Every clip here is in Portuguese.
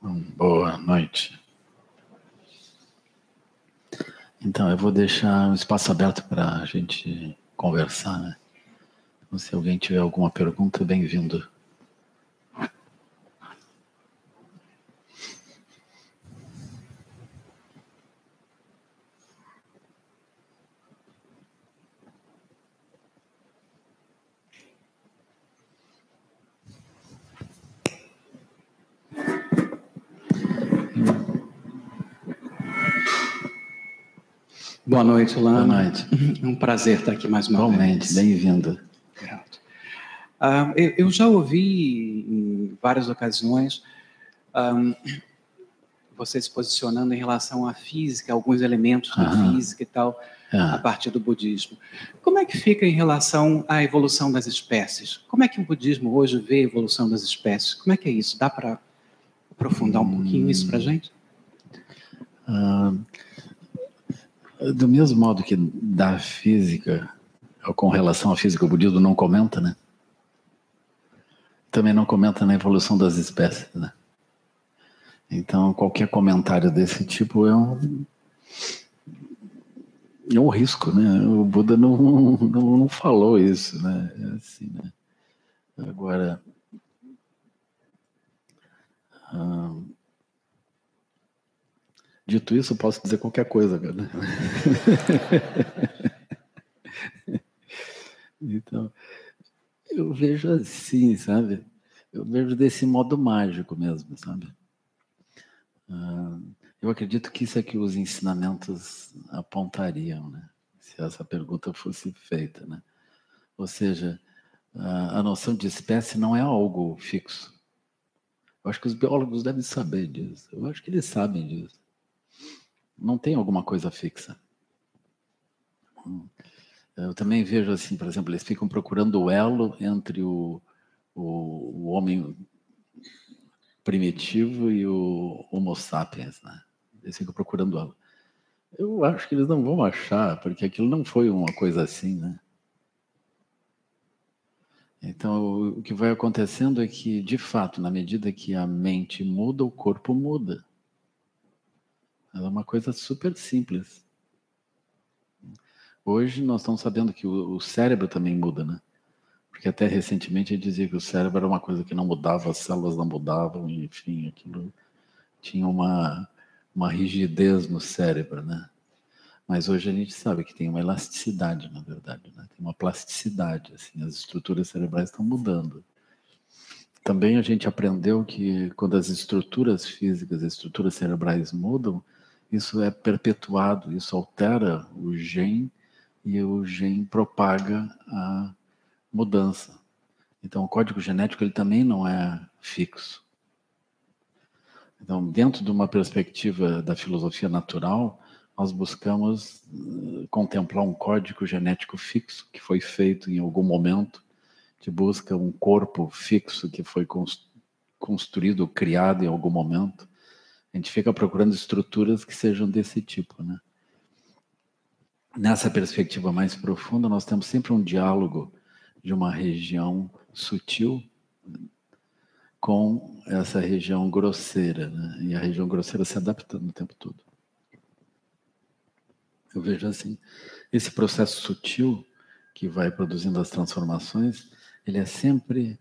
Boa noite. Então, eu vou deixar um espaço aberto para a gente conversar, né? Então, se alguém tiver alguma pergunta, bem-vindo. Boa noite, Lana. Boa noite. É um prazer estar aqui mais uma Igualmente, vez. bem-vindo. Uh, eu, eu, já ouvi em várias ocasiões um, você se posicionando em relação à física, alguns elementos da Aham. física e tal, É. a partir do budismo. Como é que fica em relação à evolução das espécies? Como é que o budismo hoje vê a evolução das espécies? Como é que é isso? Dá para aprofundar um pouquinho isso para gente? Ah, do mesmo modo que da física, com relação à física, o budismo não comenta, né? Também não comenta na evolução das espécies, né? Então, qualquer comentário desse tipo é um, é um risco, né? O Buda não, não, não falou isso, né? É assim, né? Agora, ah, Dito isso, posso dizer qualquer coisa, cara. então, eu vejo assim, sabe? Eu vejo desse modo mágico mesmo, sabe? Ah, eu acredito que isso é que os ensinamentos apontariam, né? Se essa pergunta fosse feita, né? Ou seja, a, a noção de espécie não é algo fixo. Eu acho que os biólogos devem saber disso. Eu acho que eles sabem disso não tem alguma coisa fixa. Eu também vejo assim, por exemplo, eles ficam procurando o elo entre o, o, o homem primitivo e o Homo sapiens, né? Eles ficam procurando elo. Eu acho que eles não vão achar, porque aquilo não foi uma coisa assim, né? Então, o que vai acontecendo é que, de fato, na medida que a mente muda, o corpo muda. É uma coisa super simples. Hoje nós estamos sabendo que o, cérebro também muda, né? Porque até recentemente ele dizia que o cérebro era uma coisa que não mudava, as células não mudavam, enfim, aquilo tinha uma, uma rigidez no cérebro, né? Mas hoje a gente sabe que tem uma elasticidade, na verdade, né? Tem uma plasticidade, assim, as estruturas cerebrais estão mudando. Também a gente aprendeu que quando as estruturas físicas, as estruturas cerebrais mudam, isso é perpetuado, isso altera o gene e o gene propaga a mudança. Então, o código genético ele também não é fixo. Então, dentro de uma perspectiva da filosofia natural, nós buscamos uh, contemplar um código genético fixo que foi feito em algum momento, que busca um corpo fixo que foi construído, criado em algum momento. A gente fica procurando estruturas que sejam desse tipo, né? Nessa perspectiva mais profunda, nós temos sempre um diálogo de uma região sutil com essa região grosseira, né? E a região grosseira se adaptando o tempo todo. Eu vejo assim, esse processo sutil que vai produzindo as transformações, ele é sempre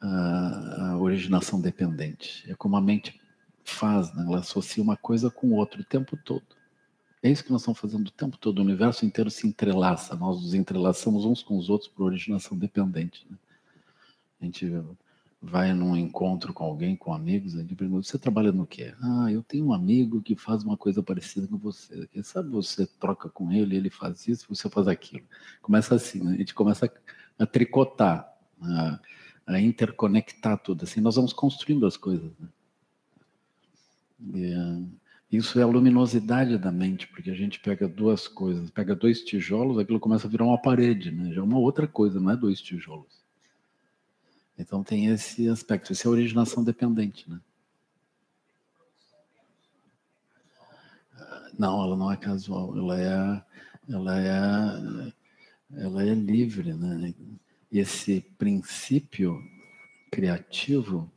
a, a originação dependente. É como a mente faz, né? ela associa uma coisa com outra o tempo todo. É isso que nós estamos fazendo o tempo todo. O universo inteiro se entrelaça. Nós nos entrelaçamos uns com os outros por originação dependente. Né? A gente vai num encontro com alguém, com amigos, a gente pergunta: você trabalha no quê? Ah, eu tenho um amigo que faz uma coisa parecida com você. Quem sabe você troca com ele, ele faz isso, você faz aquilo. Começa assim, né? a gente começa a tricotar, a, a interconectar tudo. Assim, nós vamos construindo as coisas. Né? E, isso é a luminosidade da mente, porque a gente pega duas coisas, pega dois tijolos, aquilo começa a virar uma parede, né? Já é uma outra coisa, não é dois tijolos. Então tem esse aspecto, isso é originação dependente, né? Não, ela não é casual, ela é, ela é, ela é livre, né? E esse princípio criativo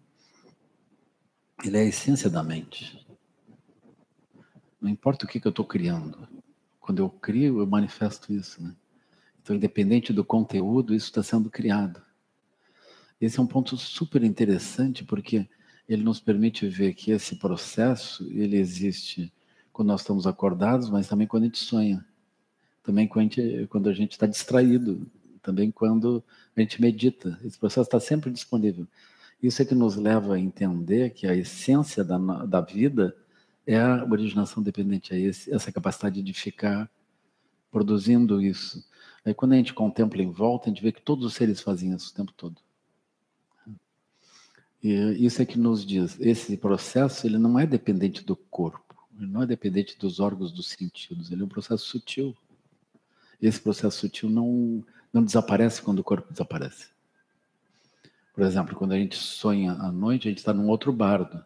ele é a essência da mente. Não importa o que, que eu estou criando. Quando eu crio, eu manifesto isso. Né? Então, independente do conteúdo, isso está sendo criado. Esse é um ponto super interessante, porque ele nos permite ver que esse processo ele existe quando nós estamos acordados, mas também quando a gente sonha, também quando a gente, está distraído, também quando a gente medita. Esse processo está sempre disponível. Isso é que nos leva a entender que a essência da, da vida é a originação dependente, é esse, essa capacidade de ficar produzindo isso. Aí quando a gente contempla em volta, a gente vê que todos os seres fazem isso o tempo todo. E isso é que nos diz, esse processo ele não é dependente do corpo, ele não é dependente dos órgãos dos sentidos, ele é um processo sutil. Esse processo sutil não, não desaparece quando o corpo desaparece. Por exemplo, quando a gente sonha à noite, a gente está num outro bardo.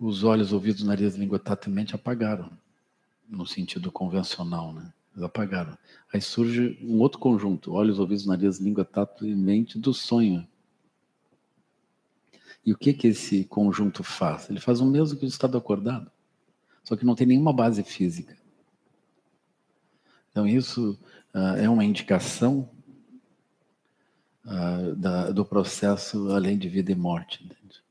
Os olhos, ouvidos, nariz, língua, tato e mente apagaram, no sentido convencional, né? Eles apagaram. Aí surge um outro conjunto, olhos, ouvidos, nariz, língua, tato e mente do sonho. E o que que esse conjunto faz? Ele faz o mesmo que o estado acordado, só que não tem nenhuma base física. Então isso uh, é uma indicação uh, da, do processo além de vida e morte. Entende?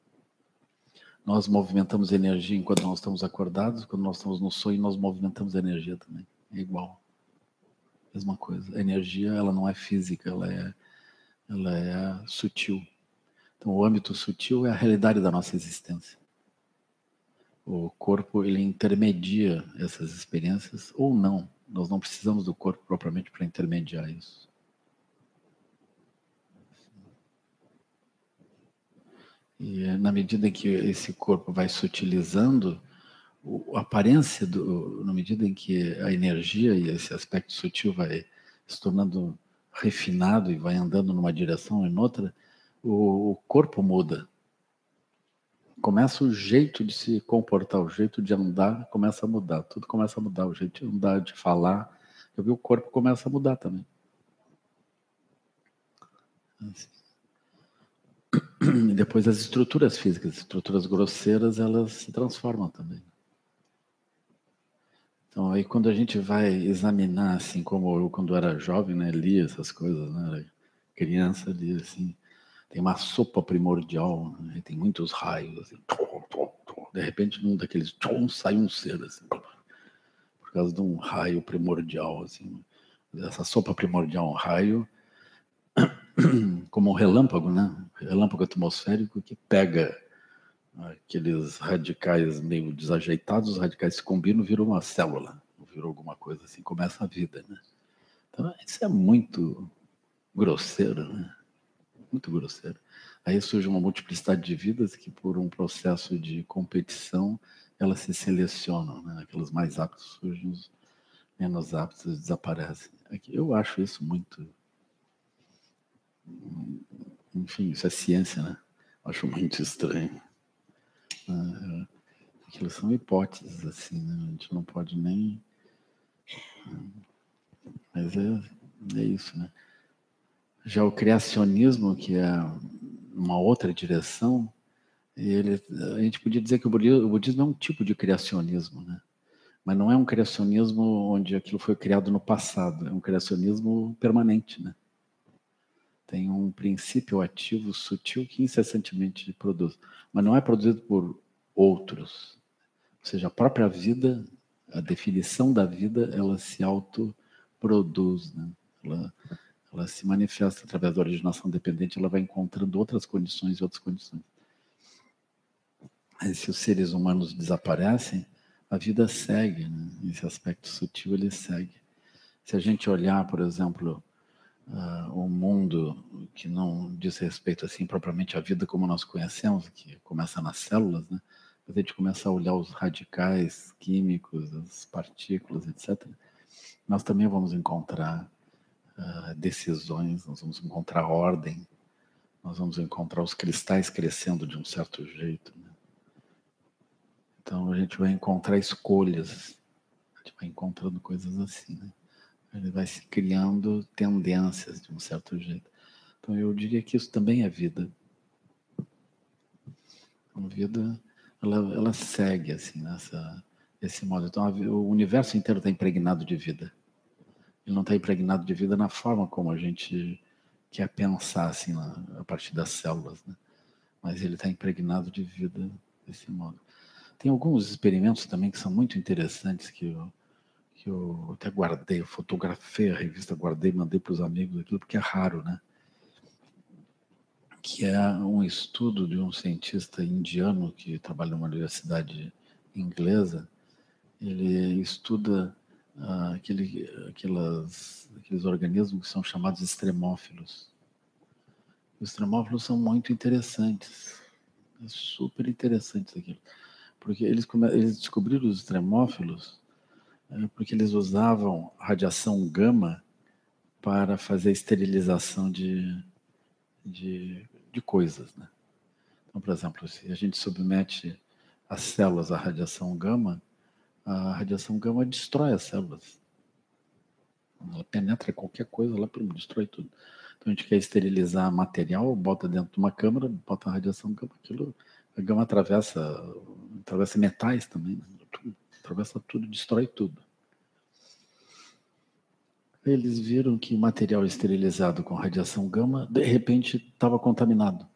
Nós movimentamos energia enquanto nós estamos acordados, quando nós estamos no sonho, nós movimentamos energia também. É igual. Mesma coisa. A energia, ela não é física, ela é, ela é sutil. Então, o âmbito sutil é a realidade da nossa existência. O corpo, ele intermedia essas experiências ou não. Nós não precisamos do corpo propriamente para intermediar isso. E é na medida em que esse corpo vai sutilizando, a aparência, do, na medida em que a energia e esse aspecto sutil vai se tornando refinado e vai andando numa direção em outra, o corpo muda. Começa o jeito de se comportar, o jeito de andar começa a mudar. Tudo começa a mudar, o jeito de andar, de falar. Eu vi o corpo começa a mudar também. Assim. E depois as estruturas físicas, as estruturas grosseiras, elas se transformam também. Então aí quando a gente vai examinar, assim como eu quando era jovem, né, lia essas coisas, né, criança lia assim, tem uma sopa primordial, né? tem muitos raios, assim, de repente num daqueles tchom, sai um ser, assim, por causa de um raio primordial, assim, essa sopa primordial, um raio, como um relâmpago, né? Relâmpago atmosférico que pega aqueles radicais meio desajeitados, os radicais se combinam, viram uma célula, virou alguma coisa assim, começa a vida, né? Então, isso é muito grosseiro, né? muito grosseiro. Aí surge uma multiplicidade de vidas que, por um processo de competição, elas se selecionam. Né? Aqueles mais aptos surgem, os menos aptos desaparecem. Eu acho isso muito. Enfim, isso é ciência, né? Acho muito estranho. Ah, aquilo são hipóteses, assim, né? A gente não pode nem. Mas é, é isso, né? Já o criacionismo, que é uma outra direção, ele, a gente podia dizer que o budismo, o budismo é um tipo de criacionismo, né? Mas não é um criacionismo onde aquilo foi criado no passado, é um criacionismo permanente, né? Tem um princípio ativo sutil que incessantemente produz, mas não é produzido por outros. Ou seja, a própria vida, a definição da vida, ela se autoproduz, né? Ela, ela se manifesta através da originação dependente, ela vai encontrando outras condições e outras condições. Mas se os seres humanos desaparecem, a vida segue, né? esse aspecto sutil ele segue. Se a gente olhar, por exemplo, uh, o mundo que não diz respeito assim propriamente à vida como nós conhecemos, que começa nas células, né? a gente começa a olhar os radicais químicos, as partículas, etc., nós também vamos encontrar uh, decisões, nós vamos encontrar ordem, nós vamos encontrar os cristais crescendo de um certo jeito. Né? Então a gente vai encontrar escolhas, a gente vai encontrando coisas assim. Né? Ele vai se criando tendências de um certo jeito. Então eu diria que isso também é vida. A vida, ela, ela segue assim nessa esse modo. Então, o universo inteiro está impregnado de vida. Ele não está impregnado de vida na forma como a gente quer pensar assim na, a partir das células, né? Mas ele está impregnado de vida desse modo. Tem alguns experimentos também que são muito interessantes que eu, que eu até guardei, eu fotografei a revista, guardei, mandei para os amigos aquilo, porque é raro, né? Que é um estudo de um cientista indiano que trabalha numa universidade inglesa. Ele estuda uh, aquele, aquelas, aqueles organismos que são chamados extremófilos. Os extremófilos são muito interessantes, é super interessantes aquilo porque eles, eles descobriram os extremófilos porque eles usavam radiação gama para fazer esterilização de, de, de coisas. Né? Então, por exemplo, se a gente submete as células à radiação gama, a radiação gama destrói as células. Ela penetra qualquer coisa, ela destrói tudo. Então a gente quer esterilizar material, bota dentro de uma câmara, bota a radiação gama, aquilo, a gama atravessa atravessa metais também, né? Atravessa tudo, destrói tudo. Eles viram que o material esterilizado com radiação gama, de repente, estava contaminado.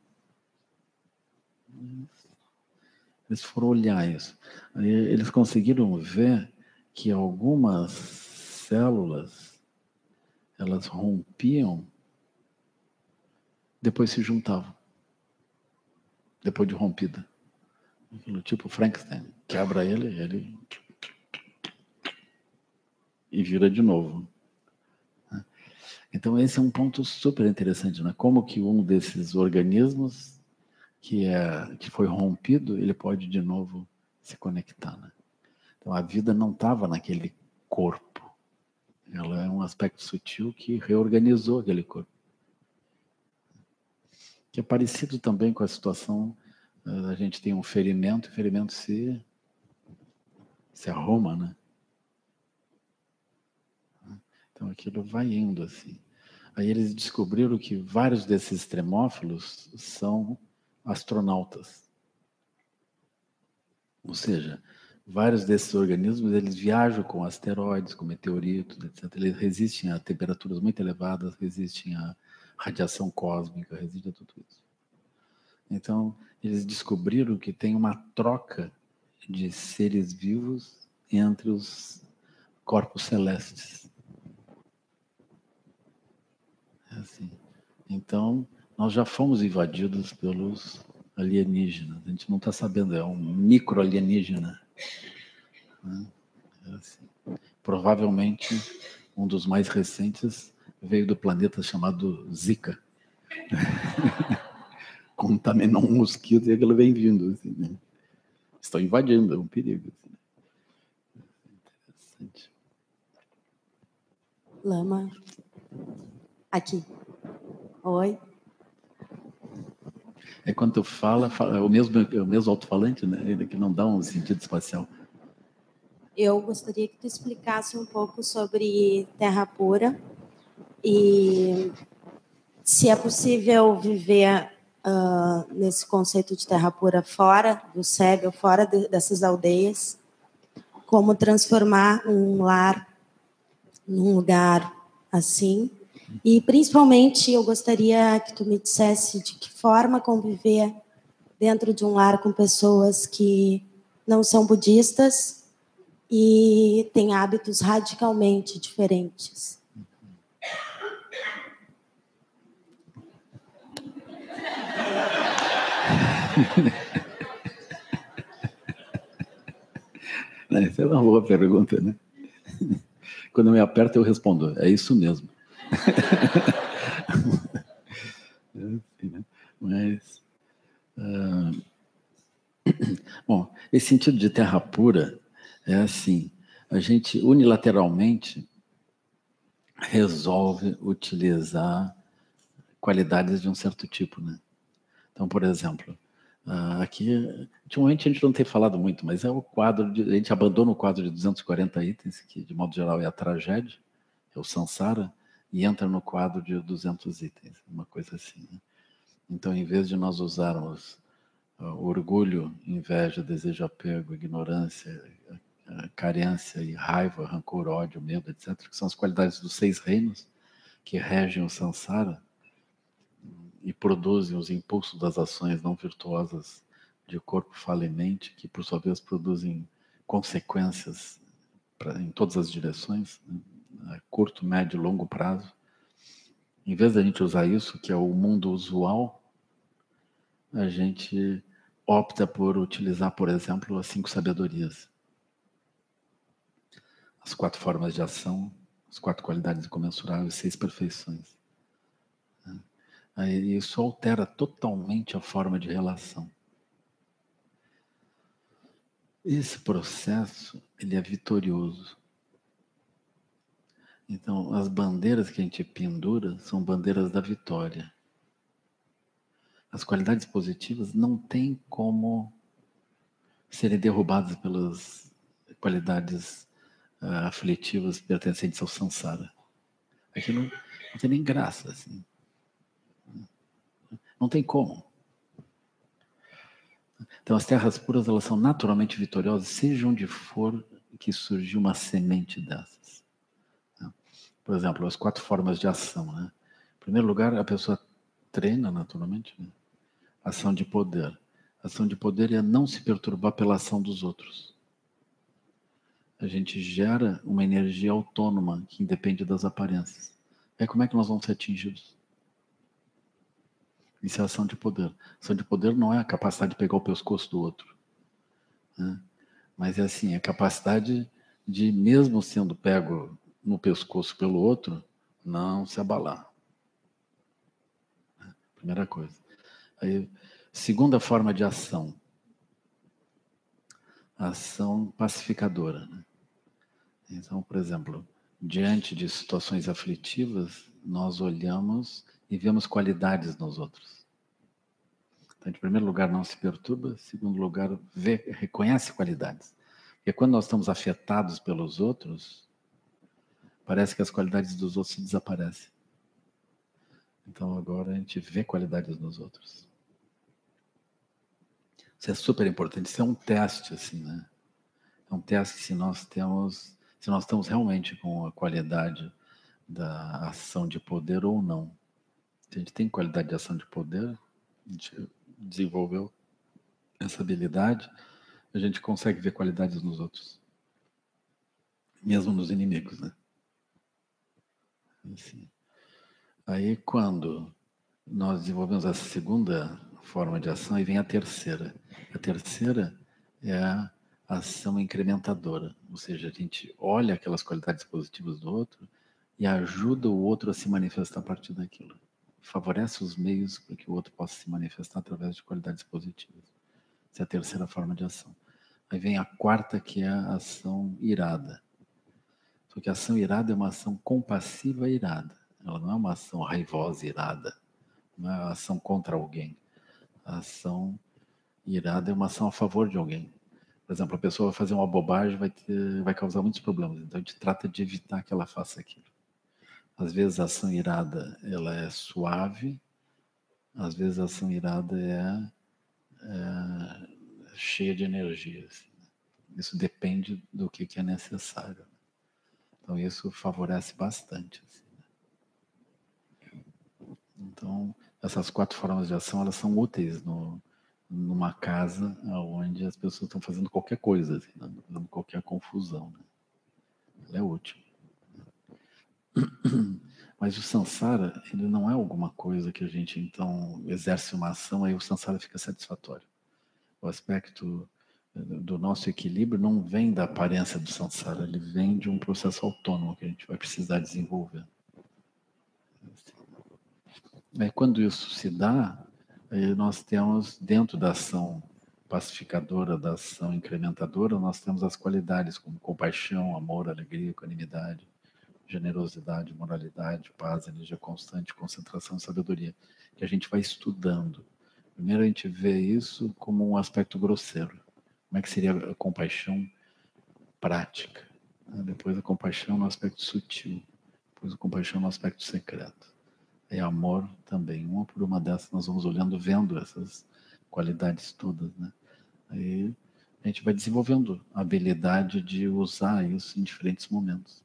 Eles foram olhar isso. Aí eles conseguiram ver que algumas células elas rompiam, depois se juntavam. Depois de rompida. Aquilo tipo Frankenstein. Quebra ele, ele. E vira de novo. Então, esse é um ponto super interessante, né? Como que um desses organismos que, é, que foi rompido, ele pode de novo se conectar, né? Então, a vida não estava naquele corpo. Ela é um aspecto sutil que reorganizou aquele corpo. Que é parecido também com a situação a gente tem um ferimento, o ferimento se, se arruma, né? Então aquilo vai indo assim. Aí eles descobriram que vários desses extremófilos são astronautas. Ou seja, vários desses organismos eles viajam com asteroides, com meteoritos, etc. Eles resistem a temperaturas muito elevadas, resistem à radiação cósmica, resistem a tudo isso. Então, eles descobriram que tem uma troca de seres vivos entre os corpos celestes. É assim. Então, nós já fomos invadidos pelos alienígenas. A gente não está sabendo, é um micro alienígena. Né? É assim. Provavelmente, um dos mais recentes veio do planeta chamado Zika. contaminar um mosquito e aquilo vem vindo. Assim, né? Estão invadindo, é um perigo. Assim, né? Interessante. Lama. Aqui. Oi. É quando tu fala, fala é o mesmo, é o mesmo alto-falante, né? Ele que não dá um sentido espacial. Eu gostaria que tu explicasse um pouco sobre terra pura e se é possível viver uh, nesse conceito de terra pura fora do SEB, fora de, dessas aldeias, como transformar um lar num lugar assim. E principalmente eu gostaria que tu me dissesse de que forma conviver dentro de um lar com pessoas que não são budistas e têm hábitos radicalmente diferentes. Essa é uma boa pergunta, né? Quando me aperta, eu respondo: é isso mesmo. né? Mas. Uh... Bom, esse sentido de terra pura é assim: a gente unilateralmente resolve utilizar qualidades de um certo tipo, né? Então, por exemplo, Uh, aqui, ultimamente a gente não tem falado muito, mas é o quadro, de, a gente abandona o quadro de 240 itens, que de modo geral é a tragédia, é o Sansara, e entra no quadro de 200 itens, uma coisa assim. Né? Então, em vez de nós usarmos orgulho, inveja, desejo, apego, ignorância, carência e raiva, rancor, ódio, medo, etc., que são as qualidades dos seis reinos que regem o samsara e produzem os impulsos das ações não virtuosas de corpo, fala e mente, que por sua vez produzem consequências pra, em todas as direções, né? curto, médio e longo prazo. Em vez da gente usar isso, que é o mundo usual, a gente opta por utilizar, por exemplo, as cinco sabedorias. As quatro formas de ação, as quatro qualidades incomensuráveis, seis perfeições. Isso altera totalmente a forma de relação. Esse processo, ele é vitorioso. Então, as bandeiras que a gente pendura são bandeiras da vitória. As qualidades positivas não têm como serem derrubadas pelas qualidades uh, aflitivas pertencentes ao samsara. Aquilo não tem nem graça, assim. Não tem como. Então, as terras puras elas são naturalmente vitoriosas, seja onde for que surgiu uma semente dessas. Por exemplo, as quatro formas de ação. Né? Em primeiro lugar, a pessoa treina naturalmente né? ação de poder. Ação de poder é não se perturbar pela ação dos outros. A gente gera uma energia autônoma que independe das aparências. É como é que nós vamos ser atingidos? Isso é ação de poder. Ação de poder não é a capacidade de pegar o pescoço do outro. Né? Mas é assim, a capacidade de, mesmo sendo pego no pescoço pelo outro, não se abalar. Primeira coisa. Aí, segunda forma de ação. Ação pacificadora. Né? Então, por exemplo, diante de situações aflitivas, nós olhamos e vemos qualidades nos outros. Então, em primeiro lugar, não se perturba, em segundo lugar, vê, reconhece qualidades. Porque quando nós estamos afetados pelos outros, parece que as qualidades dos outros desaparecem. Então agora a gente vê qualidades nos outros. Isso é super importante, isso é um teste, assim, né? É um teste se nós temos, se nós estamos realmente com a qualidade da ação de poder ou não. A gente tem qualidade de ação de poder, a gente desenvolveu essa habilidade, a gente consegue ver qualidades nos outros. Mesmo nos inimigos, né? Assim. Aí quando nós desenvolvemos a segunda forma de ação, aí vem a terceira. A terceira é a ação incrementadora, ou seja, a gente olha aquelas qualidades positivas do outro e ajuda o outro a se manifestar a partir daquilo favorece os meios para que o outro possa se manifestar através de qualidades positivas. Essa é a terceira forma de ação. Aí vem a quarta, que é a ação irada. Só que a ação irada é uma ação compassiva irada. Ela não é uma ação raivosa irada. Não é uma ação contra alguém. A ação irada é uma ação a favor de alguém. Por exemplo, a pessoa vai fazer uma bobagem, vai, ter, vai causar muitos problemas. Então a gente trata de evitar que ela faça aquilo. Às vezes a ação irada ela é suave, às vezes a ação irada é, é cheia de energia. Assim. Né? Isso depende do que, que, é necessário. Então isso favorece bastante. Assim, né? Então essas quatro formas de ação elas são úteis no, numa casa onde as pessoas estão fazendo qualquer coisa, assim, né? fazendo qualquer confusão. Né? Ela é útil. Mas o samsara, ele não é alguma coisa que a gente então exerce uma ação aí o samsara fica satisfatório. O aspecto eh, do nosso equilíbrio não vem da aparência do samsara, ele vem de um processo autônomo que a gente vai precisar desenvolver. Aí, quando isso se dá, nós temos dentro da ação pacificadora, da ação incrementadora, nós temos as qualidades como compaixão, amor, alegria, equanimidade generosidade, moralidade, paz, energia constante, concentração e sabedoria, que a gente vai estudando. Primeiro a gente vê isso como um aspecto grosseiro. Como é que seria a compaixão prática? Depois a compaixão no aspecto sutil. Depois a compaixão no aspecto secreto. E amor também. Uma por uma dessas nós vamos olhando, vendo essas qualidades todas, né? Aí a gente vai desenvolvendo a habilidade de usar isso em diferentes momentos.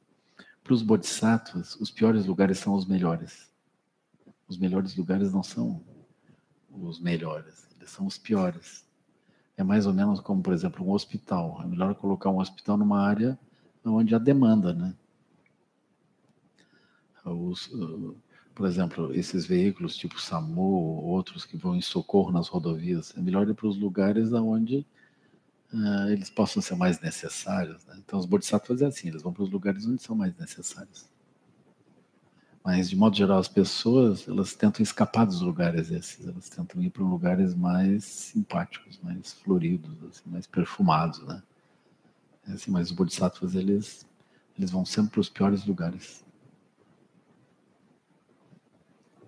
Para os bodhisattvas, os piores lugares são os melhores. Os melhores lugares não são os melhores, eles são os piores. É mais ou menos como, por exemplo, um hospital. É melhor colocar um hospital numa área onde há demanda, né? Os, uh, por exemplo, esses veículos tipo SAMU ou outros que vão em socorro nas rodovias, é melhor ir para os lugares onde uh, eles possam ser mais necessários. Né? Então, os bodhisattvas é assim, eles vão para os lugares onde são mais necessários. Mas, de modo geral, as pessoas, elas tentam escapar dos lugares esses, elas tentam ir para lugares mais simpáticos, mais floridos, assim, mais perfumados, né? É assim, mas os bodhisattvas, eles, eles vão sempre para os piores lugares.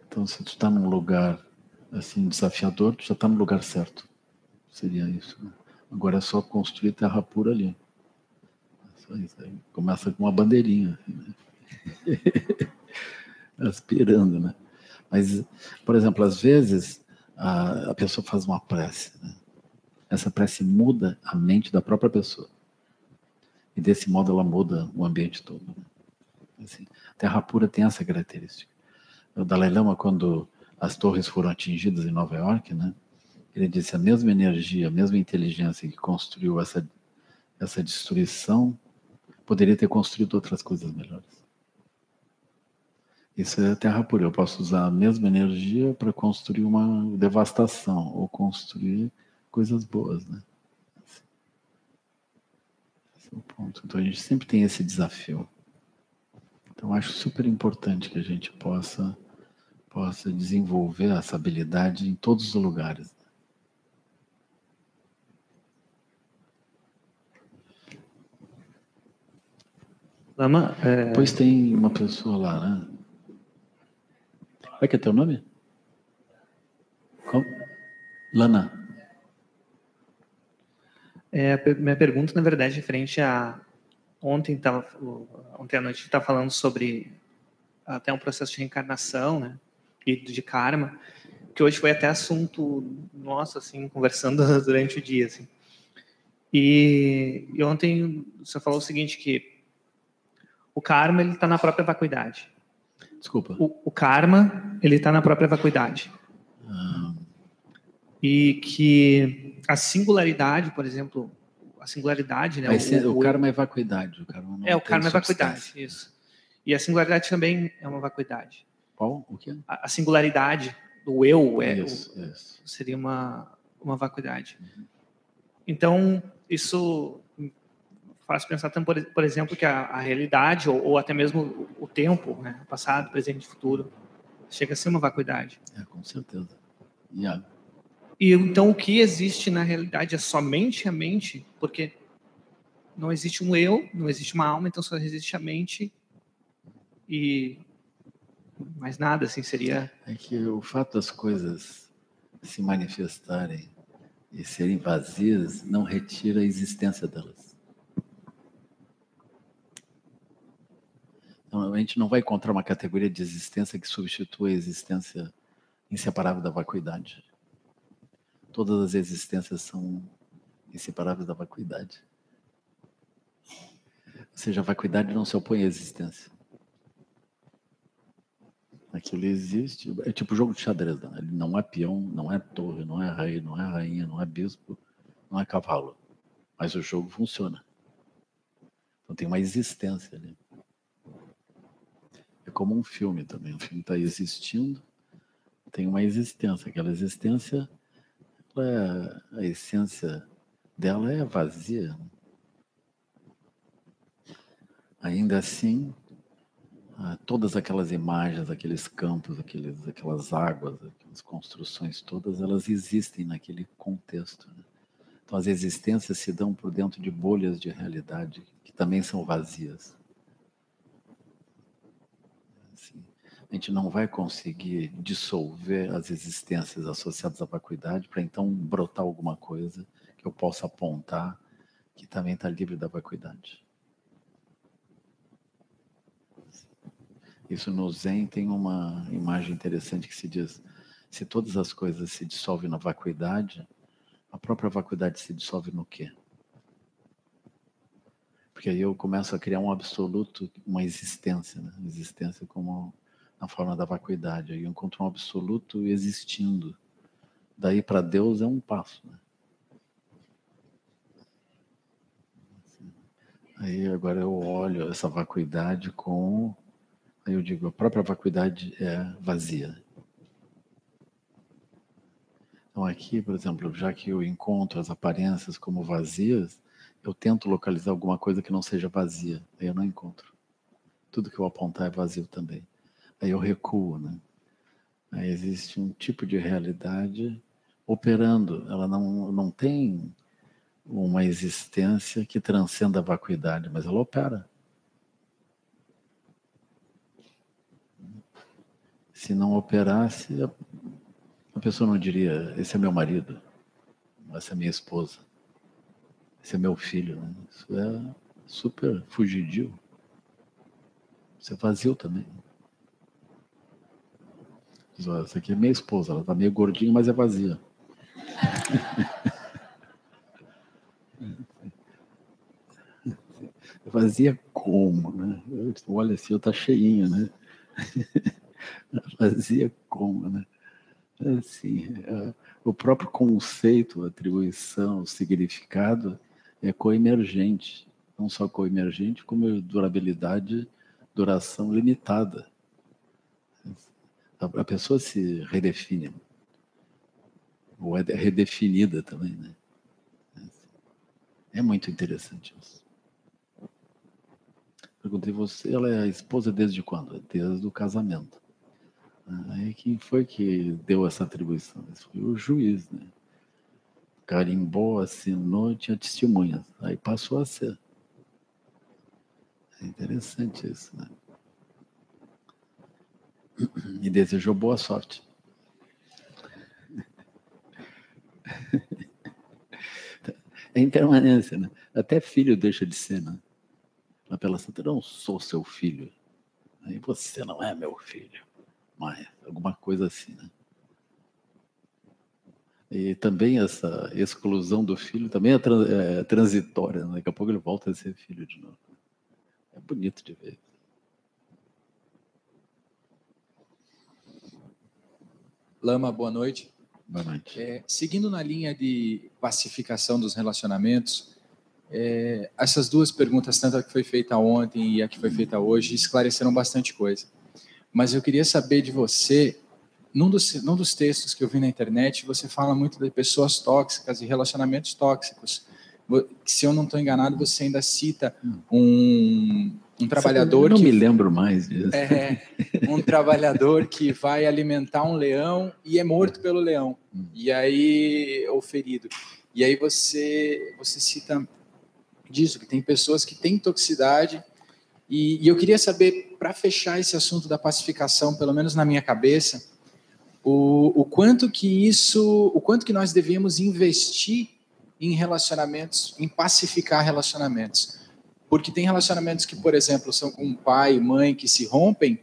Então, se tu está num lugar, assim, desafiador, tu já está no lugar certo. Seria isso, né? Agora é só construir terra pura ali. É só isso aí. Começa com uma bandeirinha, assim, né? aspirando, né? Mas, por exemplo, às vezes a, a pessoa faz uma prece, né? Essa prece muda a mente da própria pessoa. E desse modo ela muda o ambiente todo. Né? Assim, terra pura tem essa característica. O Dalai Lama, quando as torres foram atingidas em Nova York, né? Ele disse a mesma energia, a mesma inteligência que construiu essa essa destruição poderia ter construído outras coisas melhores. Isso é terra pura. Eu posso usar a mesma energia para construir uma devastação ou construir coisas boas, né? Esse é o ponto. Então a gente sempre tem esse desafio. Então acho super importante que a gente possa possa desenvolver essa habilidade em todos os lugares. Lama, é... Pois tem uma pessoa lá, né? Como é que é teu nome? Como? Lana. É, minha pergunta, na verdade, é referente a ontem tava, ontem à noite estava falando sobre até um processo de reencarnação, né, e de karma, que hoje foi até assunto nosso, assim, conversando durante o dia, assim. E, e ontem você falou o seguinte que o karma ele está na própria vacuidade. Desculpa. O, o karma, ele está na própria vacuidade. Ah. E que a singularidade, por exemplo, a singularidade, né? O, o, o karma é vacuidade. O karma é, o karma é vacuidade, isso. E a singularidade também é uma vacuidade. Qual? O que? A, a singularidade do eu é, isso, o, isso. seria uma, uma vacuidade. Uhum. Então, isso faz pensar, por, por exemplo, que a, a realidade, ou, ou, até mesmo o, tempo, né, passado, presente e futuro, chega a ser uma vacuidade. É, com certeza. Yeah. E então o que existe na realidade é somente a mente, porque não existe um eu, não existe uma alma, então só existe a mente e mais nada, assim, seria... É que o fato das coisas se manifestarem e serem vazias não retira a existência delas. Então, a gente não vai encontrar uma categoria de existência que substitua a existência inseparável da vacuidade. Todas as existências são inseparáveis da vacuidade. Ou seja, a vacuidade não se opõe à existência. Aquilo existe. É tipo jogo de xadrez. Né? Ele não é peão, não é torre, não é rei, não é rainha, não é bispo, não é cavalo. Mas o jogo funciona. Então tem uma existência ali. É como um filme também. O filme está existindo, tem uma existência. Aquela existência, é, a essência dela é vazia. Ainda assim, ah, todas aquelas imagens, aqueles campos, aqueles, aquelas águas, aquelas construções todas, elas existem naquele contexto. Né? Então, as existências se dão por dentro de bolhas de realidade que também são vazias. A gente não vai conseguir dissolver as existências associadas à vacuidade para então brotar alguma coisa que eu possa apontar que também está livre da vacuidade. Isso no Zen tem uma imagem interessante que se diz Se todas as coisas se dissolvem na vacuidade, a própria vacuidade se dissolve no quê? Porque aí eu começo a criar um absoluto, uma existência, né? existência como na forma da vacuidade. Eu encontro um absoluto existindo. Daí para Deus é um passo. Né? Aí agora eu olho essa vacuidade com. Aí eu digo, a própria vacuidade é vazia. Então aqui, por exemplo, já que eu encontro as aparências como vazias, eu tento localizar alguma coisa que não seja vazia. Aí eu não encontro. Tudo que eu apontar é vazio também. Aí eu recuo, né? Aí existe um tipo de realidade operando. Ela não, não tem uma existência que transcenda a vacuidade, mas ela opera. Se não operasse, a pessoa não diria: esse é meu marido, essa é minha esposa, esse é meu filho. Né? Isso é super fugidio. Isso é vazio também. Essa aqui é minha esposa, ela está meio gordinha, mas é vazia. Vazia como, né? Olha assim, eu tá cheinho, né? Vazia como, né? Assim, é, o próprio conceito, atribuição, significado é coemergente. Não só coemergente, como durabilidade, duração limitada. A pessoa se redefine. Ou é redefinida também, né? É muito interessante isso. Perguntei você, ela é a esposa desde quando? Desde o casamento. Aí quem foi que deu essa atribuição? Esse foi o juiz, né? Carimbou, assinou, tinha testemunhas. Aí passou a ser. É interessante isso, né? E desejou boa sorte. É impermanência, né? Até filho deixa de ser, né? Apela Santa, eu não sou seu filho. Aí você não é meu filho. Mas alguma coisa assim, né? E também essa exclusão do filho também é, é transitória. Né? Daqui a pouco ele volta a ser filho de novo. É bonito de ver. Lama, boa noite. Boa noite. É, seguindo na linha de pacificação dos relacionamentos, é, essas duas perguntas, tanto a que foi feita ontem e a que foi feita hoje, esclareceram bastante coisa. Mas eu queria saber de você, num dos, num dos textos que eu vi na internet, você fala muito de pessoas tóxicas e relacionamentos tóxicos. Se eu não estou enganado, você ainda cita um, um trabalhador. Eu não que, me lembro mais disso. É, um trabalhador que vai alimentar um leão e é morto pelo leão. Hum. E aí, ou ferido. E aí você, você cita disso, que tem pessoas que têm toxicidade. E, e eu queria saber, para fechar esse assunto da pacificação, pelo menos na minha cabeça, o, o quanto que isso, o quanto que nós devíamos investir em relacionamentos, em pacificar relacionamentos. Porque tem relacionamentos que, por exemplo, são com pai e mãe que se rompem,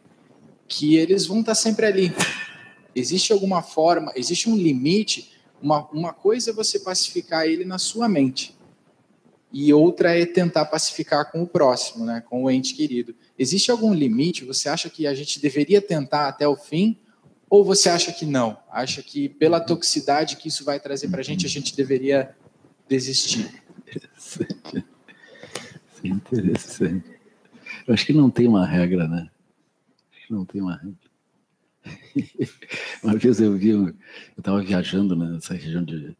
que eles vão estar sempre ali. Existe alguma forma, existe um limite. Uma, uma coisa é você pacificar ele na sua mente e outra é tentar pacificar com o próximo, né, com o ente querido. Existe algum limite? Você acha que a gente deveria tentar até o fim? Ou você acha que não? Acha que pela toxicidade que isso vai trazer para a gente, a gente deveria desistir? Interessante. Eu acho que não tem uma regra, né? Não tem uma regra. Uma vez eu vi, eu estava viajando nessa região de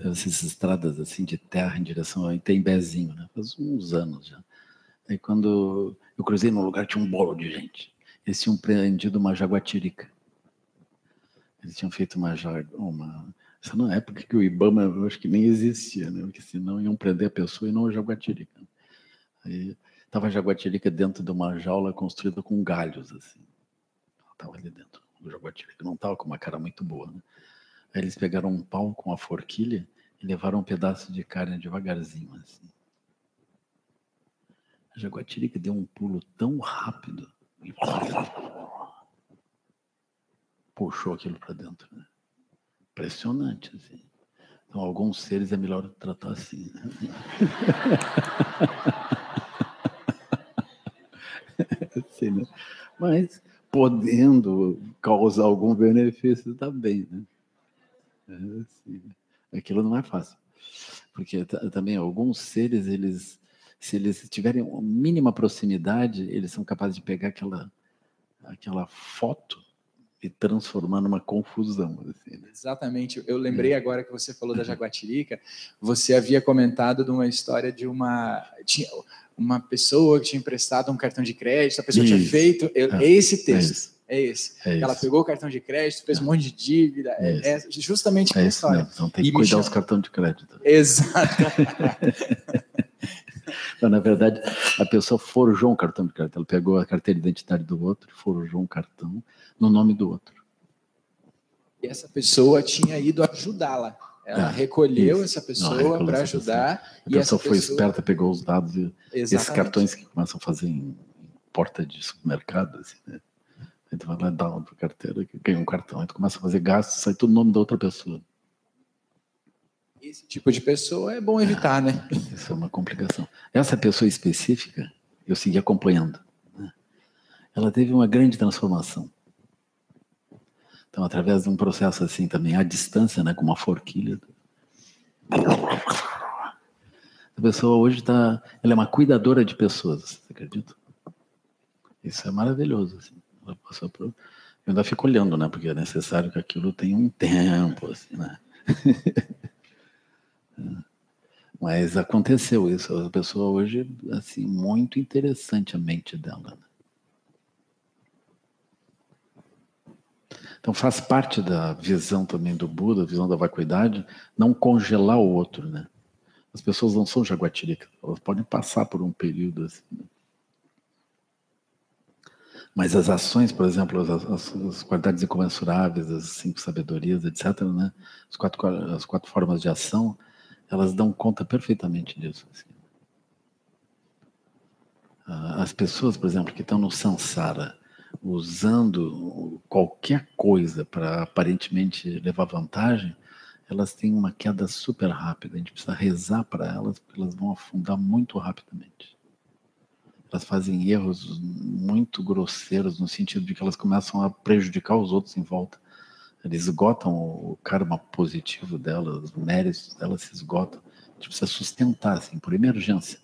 essas estradas assim de terra em direção ao Itembezinho, né? Faz uns anos já. Aí quando eu cruzei num lugar tinha um bolo de gente. Eles tinham prendido uma jaguatirica. Eles tinham feito uma uma essa não é época que o IBAMA eu acho que nem existia, né? Porque senão iam prender a pessoa e não a jaguatirica. Aí estava a jaguatirica dentro de uma jaula construída com galhos assim. Estava ali dentro. O jaguatirica não estava com uma cara muito boa, né? Aí eles pegaram um pau com a forquilha e levaram um pedaço de carne devagarzinho, assim. A jaguatirica deu um pulo tão rápido. puxou aquilo para dentro. Né? Impressionante, assim. Então, alguns seres é melhor tratar assim. Né? né? Mas podendo causar algum benefício também, né? É assim, aquilo não é fácil. Porque também alguns seres, eles, se eles tiverem uma mínima proximidade, eles são capazes de pegar aquela, aquela foto e transformar numa confusão. Assim, né? Exatamente. Eu lembrei é. agora que você falou da Jaguatirica, você havia comentado de uma história de uma. Tinha uma pessoa que tinha emprestado um cartão de crédito, a pessoa isso. tinha feito. Eu, é, esse texto. É, é esse. É ela pegou o cartão de crédito, fez um monte de dívida. É, é justamente é isso. Então tem que e cuidar dos cartões de crédito. Exato. Não, na verdade, a pessoa forjou um cartão de crédito. Ela pegou a carteira de identidade do outro, forjou um cartão no nome do outro. E essa pessoa tinha ido ajudá-la. Ela é, recolheu isso. essa pessoa para ajudar. A pessoa foi pessoa... esperta, pegou os dados e esses cartões que começam a fazer em, porta de supermercado, assim, né? Aí tu vai lá dar uma carteira, ganha um cartão, aí tu começa a fazer gastos, sai tudo o nome da outra pessoa. Esse tipo de pessoa é bom evitar, né? Isso é uma complicação. Essa pessoa específica, eu segui acompanhando. Né? Ela teve uma grande transformação. Então, através de um processo assim também, à distância, né, com uma forquilha. A pessoa hoje está. Ela é uma cuidadora de pessoas, você acredita? Isso é maravilhoso. Assim. Ela passou por... Eu ainda fico olhando, né? Porque é necessário que aquilo tenha um tempo, assim, né? Mas aconteceu isso. A pessoa hoje, assim, muito interessante a mente dela. Né? Então faz parte da visão também do Buda, a visão da vacuidade, não congelar o outro, né? As pessoas não são jaguatiricas, elas podem passar por um período assim. Né? Mas as ações, por exemplo, as, as, as, qualidades incomensuráveis, as cinco sabedorias, etc., né? as, quatro, as quatro formas de ação, elas dão conta perfeitamente disso. Assim. Ah, as pessoas, por exemplo, que estão no samsara, usando qualquer coisa para aparentemente levar vantagem, elas têm uma queda super rápida. A gente precisa rezar para elas, porque elas vão afundar muito rapidamente. Elas fazem erros muito grosseiros, no sentido de que elas começam a prejudicar os outros em volta. Eles esgotam o karma positivo delas, os méritos delas se esgotam. A gente precisa sustentar, assim, por emergência.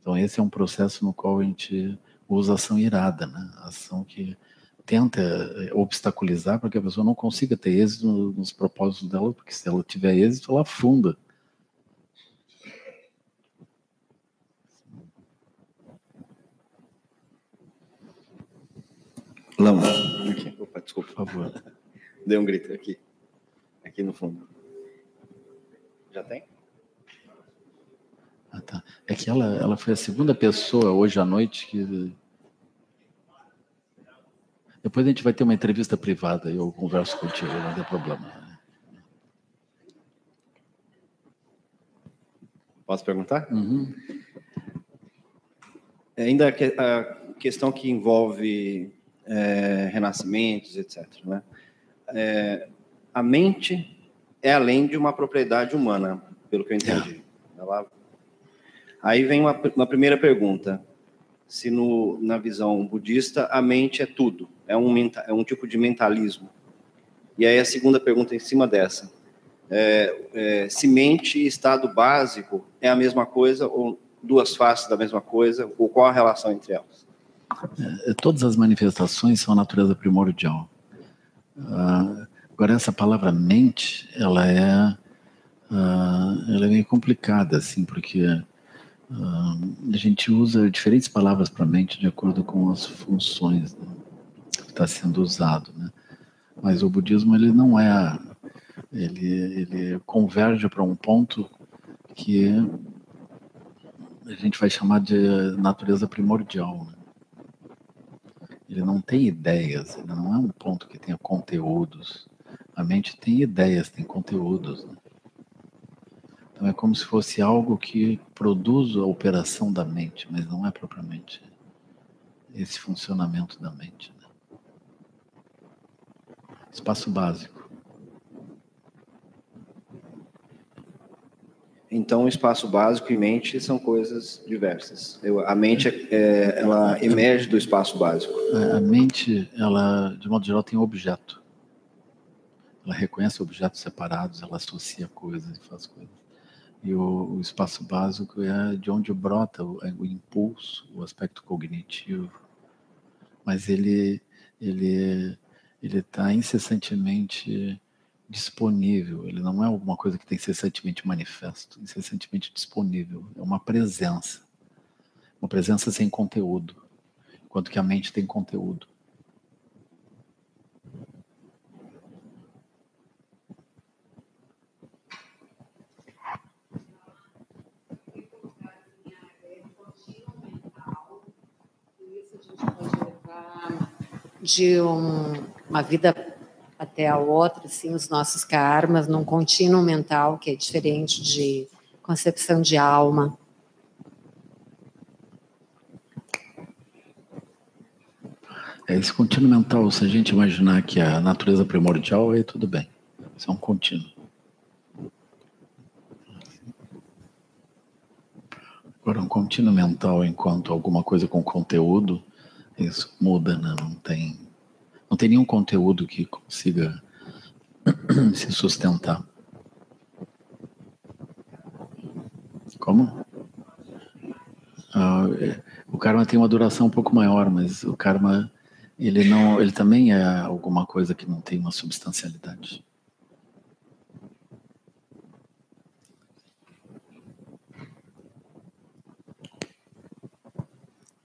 Então, esse é um processo no qual a gente usa ação irada, né? ação que tenta eh, obstaculizar para que a pessoa não consiga ter êxito nos propósitos dela, porque se ela tiver êxito, ela afunda. Lama. Aqui. Opa, desculpa. Por favor. Deu um grito aqui. Aqui no fundo. Já tem? Ah, tá. É que ela, ela foi a segunda pessoa hoje à noite que. Depois a gente vai ter uma entrevista privada e eu converso contigo, não tem problema. Posso perguntar? Uhum. É, ainda a questão que envolve é, renascimentos, etc. Né? É, a mente é além de uma propriedade humana, pelo que eu entendi. É. Ela Aí vem uma, uma primeira pergunta: se no, na visão budista a mente é tudo, é um, é um tipo de mentalismo. E aí a segunda pergunta em cima dessa: é, é, se mente e estado básico é a mesma coisa ou duas faces da mesma coisa, ou qual a relação entre elas? É, todas as manifestações são a natureza primordial. Uh, agora essa palavra mente, ela é, uh, ela é meio complicada, assim, porque Uh, a gente usa diferentes palavras para mente de acordo com as funções né, que está sendo usado, né? Mas o budismo ele não é, ele ele converge para um ponto que a gente vai chamar de natureza primordial. Né? Ele não tem ideias, ele não é um ponto que tenha conteúdos. A mente tem ideias, tem conteúdos. Né? Então é como se fosse algo que produz a operação da mente, mas não é propriamente esse funcionamento da mente. Né? Espaço básico. Então, espaço básico e mente são coisas diversas. Eu, a mente, é, ela emerge do espaço básico. É, a mente, ela, de modo geral, tem objeto. Ela reconhece objetos separados, ela associa coisas e faz coisas. E o, o espaço básico é de onde brota o, é o impulso, o aspecto cognitivo. Mas ele ele ele está incessantemente disponível. Ele não é alguma coisa que tem incessantemente manifesto, incessantemente disponível. É uma presença, uma presença sem conteúdo, enquanto que a mente tem conteúdo. de um, uma vida até a outra, assim, os nossos karmas, num contínuo mental que é diferente de concepção de alma. É esse contínuo mental, se a gente imaginar que a natureza primordial, aí tudo bem. Isso é um contínuo. Agora, um contínuo mental enquanto alguma coisa com conteúdo, isso muda, né? Não tem, não tem nenhum conteúdo que consiga se sustentar. Como? Ah, é, o karma tem uma duração um pouco maior, mas o karma ele não, ele também é alguma coisa que não tem uma substancialidade.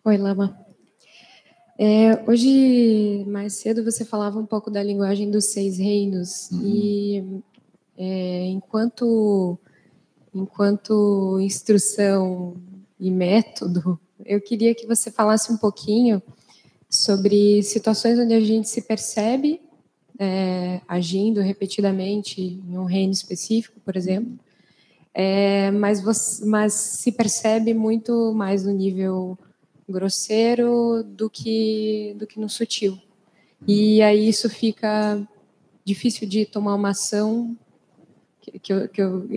Oi, Lama. É, hoje, mais cedo, você falava um pouco da linguagem dos seis reinos. Uhum. E é, enquanto, enquanto instrução e método, eu queria que você falasse um pouquinho sobre situações onde a gente se percebe é, agindo repetidamente em um reino específico, por exemplo, é, mas, você, mas se percebe muito mais no nível grosseiro do que do que no sutil. E aí isso fica difícil de tomar uma ação que, que, eu, que eu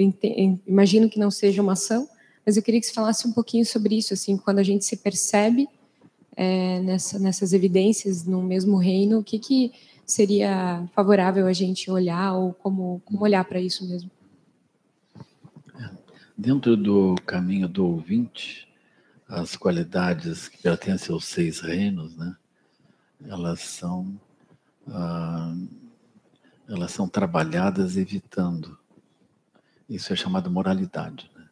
imagino que não seja uma ação, mas eu queria que você falasse um pouquinho sobre isso, assim, quando a gente se percebe é, nessa, nessas evidências no mesmo reino, o que, que seria favorável a gente olhar ou como, como olhar para isso mesmo? Dentro do caminho do ouvinte, as qualidades que pertencem aos seis reinos, né? Elas são ah, elas são trabalhadas evitando. Isso é chamado moralidade. Né?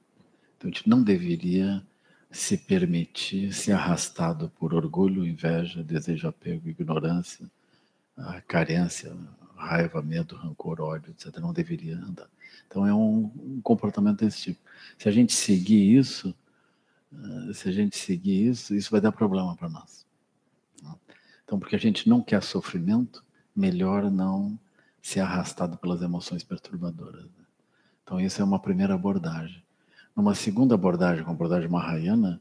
Então a gente não deveria se permitir ser arrastado por orgulho, inveja, desejo, apego, ignorância, carência, raiva, medo, rancor, ódio, etc. Não deveria andar. Então é um, um comportamento desse tipo. Se a gente seguir isso, se a gente seguir isso, isso vai dar problema para nós. Né? Então, porque a gente não quer sofrimento, melhor não ser arrastado pelas emoções perturbadoras. Né? Então, isso é uma primeira abordagem. Numa segunda abordagem, com a abordagem Mahayana,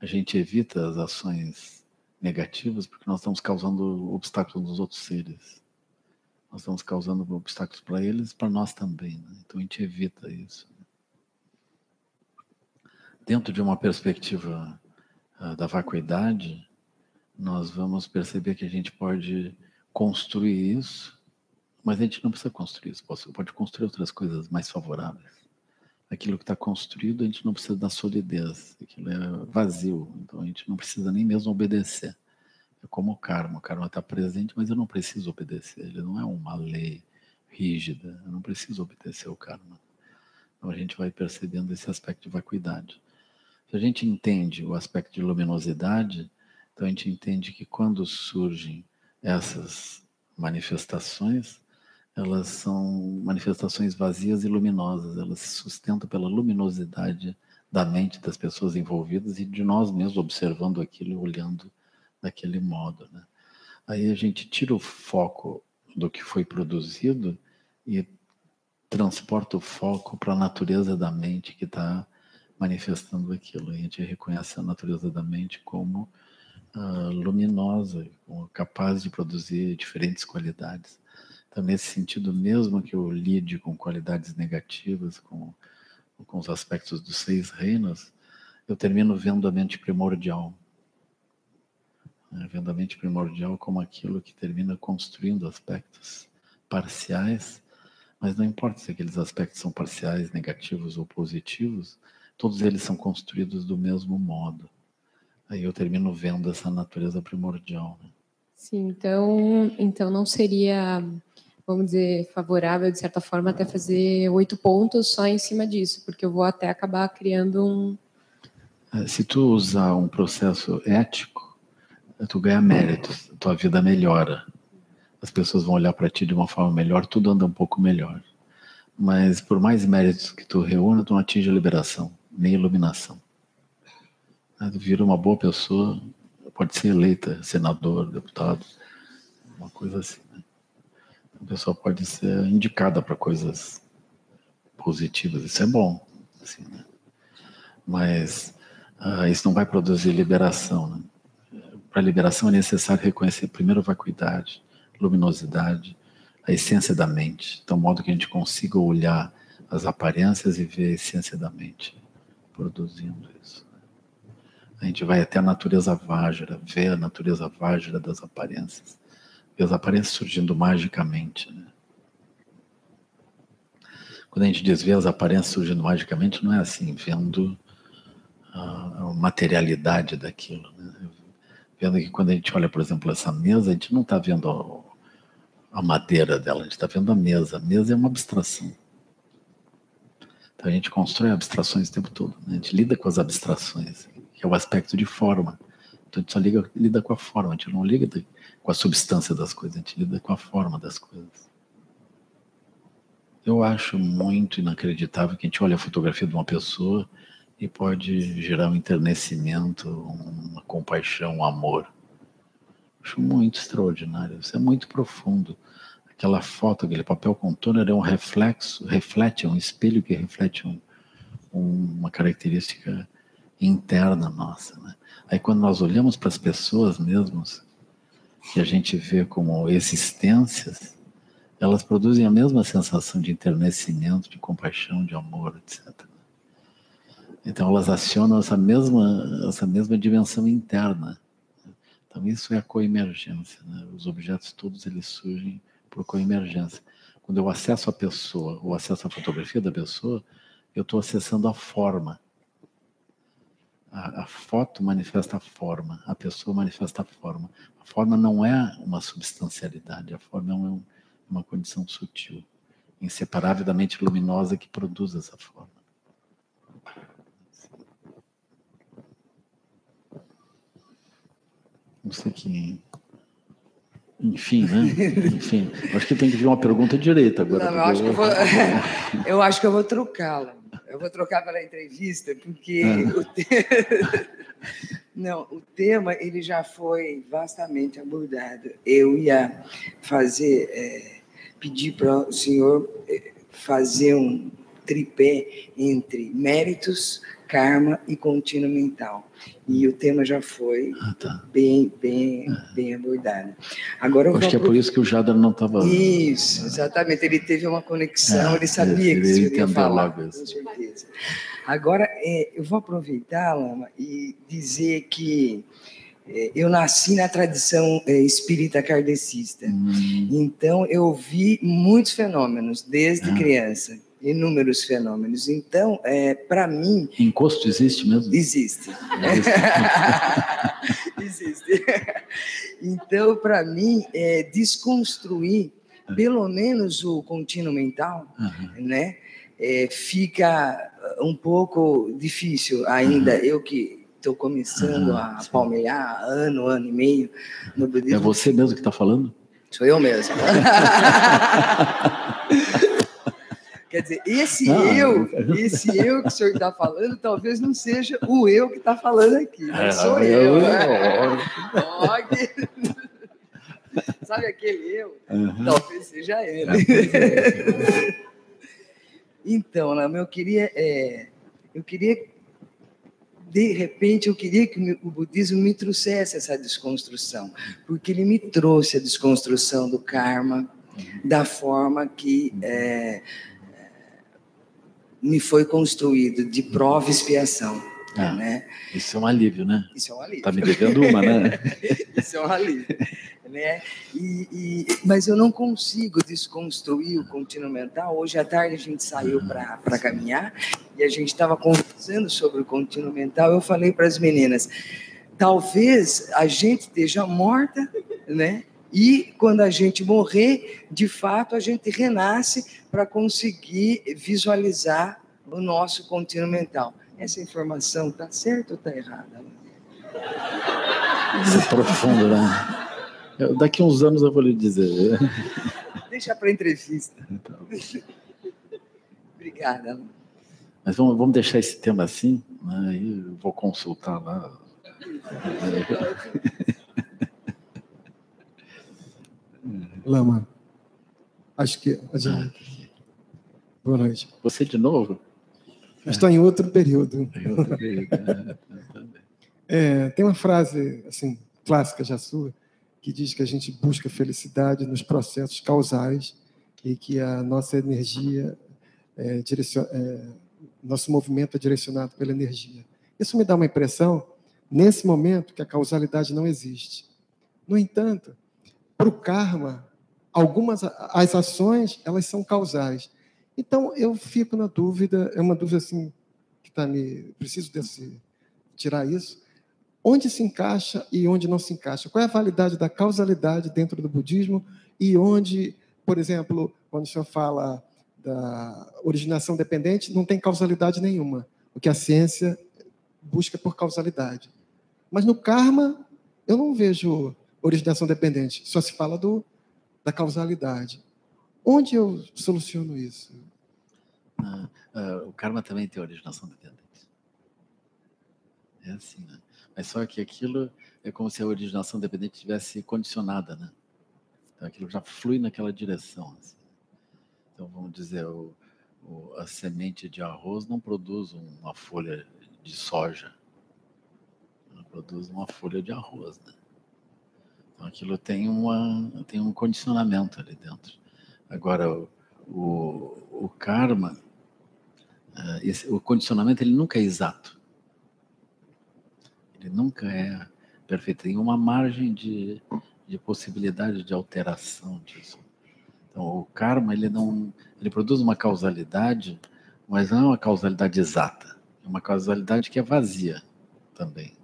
a gente evita as ações negativas porque nós estamos causando obstáculos nos outros seres. Nós estamos causando obstáculos para eles para nós também. Né? Então, a gente evita isso dentro de uma perspectiva uh, da vacuidade, nós vamos perceber que a gente pode construir isso, mas a gente não precisa construir isso, pode construir outras coisas mais favoráveis. Aquilo que está construído, a gente não precisa da solidez, aquilo é vazio, então a gente não precisa nem mesmo obedecer. É como o karma, o karma está presente, mas eu não preciso obedecer, ele não é uma lei rígida, eu não preciso obedecer o karma. Então a gente vai percebendo esse aspecto de vacuidade. Se a gente entende o aspecto de luminosidade, então a gente entende que quando surgem essas manifestações, elas são manifestações vazias e luminosas, elas se sustentam pela luminosidade da mente das pessoas envolvidas e de nós mesmos observando aquilo e olhando daquele modo. Né? Aí a gente tira o foco do que foi produzido e transporta o foco para a natureza da mente que está manifestando aquilo. A gente reconhece a natureza da mente como uh, luminosa, capaz de produzir diferentes qualidades. Então, nesse sentido, mesmo que eu lide com qualidades negativas, com, com os aspectos dos seis reinos, eu termino vendo a mente primordial. Né? Vendo a mente primordial como aquilo que termina construindo aspectos parciais, mas não importa se aqueles aspectos são parciais, negativos ou positivos, todos eles são construídos do mesmo modo. Aí eu termino vendo essa natureza primordial. Né? Sim, então, então não seria, vamos dizer, favorável, de certa forma, até fazer oito pontos só em cima disso, porque eu vou até acabar criando um. É, se tu usar um processo ético, tu ganha méritos, tua vida melhora. As pessoas vão olhar para ti de uma forma melhor, tudo anda um pouco melhor. Mas por mais méritos que tu reúna, tu não atinge a liberação, nem iluminação. Vira uma boa pessoa, pode ser eleita senador, deputado, uma coisa assim. Né? A pessoa pode ser indicada para coisas positivas, isso é bom. Assim, né? Mas uh, isso não vai produzir liberação. Né? Para liberação é necessário reconhecer primeiro a vacuidade, luminosidade, a essência da mente, de modo que a gente consiga olhar as aparências e ver a essência da mente produzindo isso. A gente vai até a natureza vágira, ver a natureza vágira das aparências, ver as aparências surgindo magicamente. Né? Quando a gente diz ver as aparências surgindo magicamente, não é assim, vendo a, materialidade daquilo. Né? Vendo que quando a gente olha, por exemplo, essa mesa, a gente não está vendo a madeira dela, a gente está vendo a mesa. A mesa é uma abstração. Então a gente constrói abstrações o tempo todo, né? a gente lida com as abstrações que é o aspecto de forma. Então a gente só liga, lida com a forma, a gente não liga com a substância das coisas, a gente lida com a forma das coisas. Eu acho muito inacreditável que a gente olha a fotografia de uma pessoa e pode gerar um enternecimento, uma compaixão, um amor. Acho muito extraordinário, isso é muito profundo. Aquela foto, aquele papel com toner é um reflexo, reflete, é um espelho que reflete um, um, uma característica interna nossa. Né? Aí quando nós olhamos para as pessoas mesmos, que a gente vê como existências, elas produzem a mesma sensação de enternecimento, de compaixão, de amor, etc. Então elas acionam essa mesma, essa mesma dimensão interna. Então isso é a coemergência. Né? Os objetos todos eles surgem por coemergência. Quando eu acesso a pessoa, ou acesso a fotografia da pessoa, eu estou acessando a forma. A, a, foto manifesta a forma, a pessoa manifesta a forma. A forma não é uma substancialidade, a forma é uma, uma condição sutil, inseparável da mente luminosa que produz essa forma. Não sei que. Enfim, né? Enfim, acho que tem que vir uma pergunta direita agora. Não, eu, acho que eu, vou, eu acho que eu vou trocá-la. Eu vou trocar pela entrevista, porque ah. o, te... Não, o tema ele já foi vastamente abordado. Eu ia fazer, é, pedir para o senhor é, fazer um tripé entre méritos, karma e contínuo mental. E o tema já foi ah, tá. bem, bem, é. bem abordado. Agora eu Acho que é por isso que o Jader não estava. Isso, exatamente. Ele teve uma conexão, é, ele sabia ele, que isso ia falar, com certeza. Agora, é, eu vou aproveitar, Lama, e dizer que é, eu nasci na tradição é, espírita kardecista. Hum. Então, eu vi muitos fenômenos desde ah. criança inúmeros fenômenos. Então, é, para mim. Encosto existe mesmo? Existe. existe. Então, para mim, é, desconstruir é. pelo menos o contínuo mental, uhum. né? É, fica um pouco difícil ainda. Uhum. Eu que estou começando uhum, a palmear ano, ano e meio no budismo. É você mesmo que está falando? Sou eu mesmo. Quer dizer, esse eu, esse eu que o senhor está falando, talvez não seja o eu que está falando aqui, mas é, sou eu. eu né? Sabe aquele eu? Uhum. Talvez seja ele. É, então, Lama, eu queria, é, eu queria, de repente, eu queria que o budismo me trouxesse essa desconstrução, porque ele me trouxe a desconstrução do karma, da forma que é, me foi construído, de prova e expiação. Ah, né? Isso é um alívio, né? Isso é um alívio. Está me devendo uma, né? isso é um alívio. né? E, e, mas eu não consigo desconstruir o contínuo mental. Hoje à tarde a gente saiu uhum. para caminhar e a gente estava conversando sobre o contínuo mental. Eu falei para as meninas: talvez a gente esteja morta, né? E quando a gente morrer, de fato, a gente renasce para conseguir visualizar o nosso contínuo mental. Essa informação está certa ou está errada? Isso é profundo, né? Eu, daqui uns anos eu vou lhe dizer. Deixa para entrevista. Então. Obrigada. Mas vamos, vamos deixar esse tema assim, né? Eu vou consultar lá. Lama, acho que a gente... Boa noite. Você de novo? Estou em outro período. Né? é, tem uma frase assim clássica já sua que diz que a gente busca felicidade nos processos causais e que a nossa energia, é, direcion... é, nosso movimento é direcionado pela energia. Isso me dá uma impressão, nesse momento, que a causalidade não existe. No entanto, para o karma, algumas as ações elas são causais. Então eu fico na dúvida, é uma dúvida assim que está me preciso desse tirar isso onde se encaixa e onde não se encaixa. Qual é a validade da causalidade dentro do budismo e onde, por exemplo, quando o senhor fala da originação dependente, não tem causalidade nenhuma. O que a ciência busca por causalidade. Mas no karma, eu não vejo originação dependente, só se fala do, da causalidade. Onde eu soluciono isso? Ah, ah, o karma também tem originação dependente. É assim, né? Mas só que aquilo é como se a originação dependente tivesse condicionada, né? Então aquilo já flui naquela direção. Assim. Então vamos dizer, o, o, a semente de arroz não produz uma folha de soja, ela produz uma folha de arroz, né? Aquilo tem, uma, tem um condicionamento ali dentro. Agora, o, o, o karma, uh, esse, o condicionamento ele nunca é exato. Ele nunca é perfeito. Tem uma margem de, de possibilidade de alteração disso. Então, o karma, ele não... Ele produz uma causalidade, mas não é uma causalidade exata. É uma causalidade que é vazia também.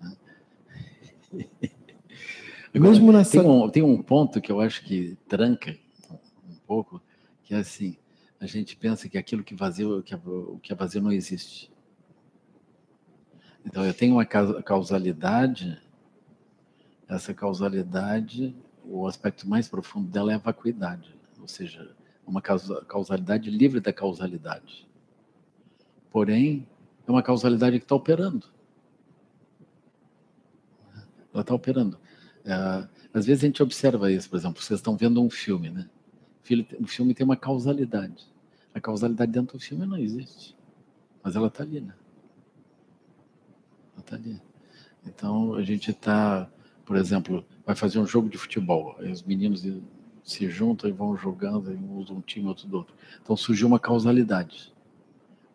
Né? Mesmo nessa... tem, um, tem um ponto que eu acho que tranca um pouco, que é assim, a gente pensa que aquilo que vazio, que o que é vazio não existe. Então, eu tenho uma causalidade, essa causalidade, o aspecto mais profundo dela é a vacuidade, ou seja, uma causalidade livre da causalidade. Porém, é uma causalidade que está operando. Ela está operando. É, às vezes a gente observa isso, por exemplo, vocês estão vendo um filme, né? O filme tem uma causalidade. A causalidade dentro do filme não existe, mas ela está ali, né? Está ali. Então a gente está, por exemplo, vai fazer um jogo de futebol, aí os meninos se juntam e vão jogando, um usa um time, outro do outro. Então surgiu uma causalidade.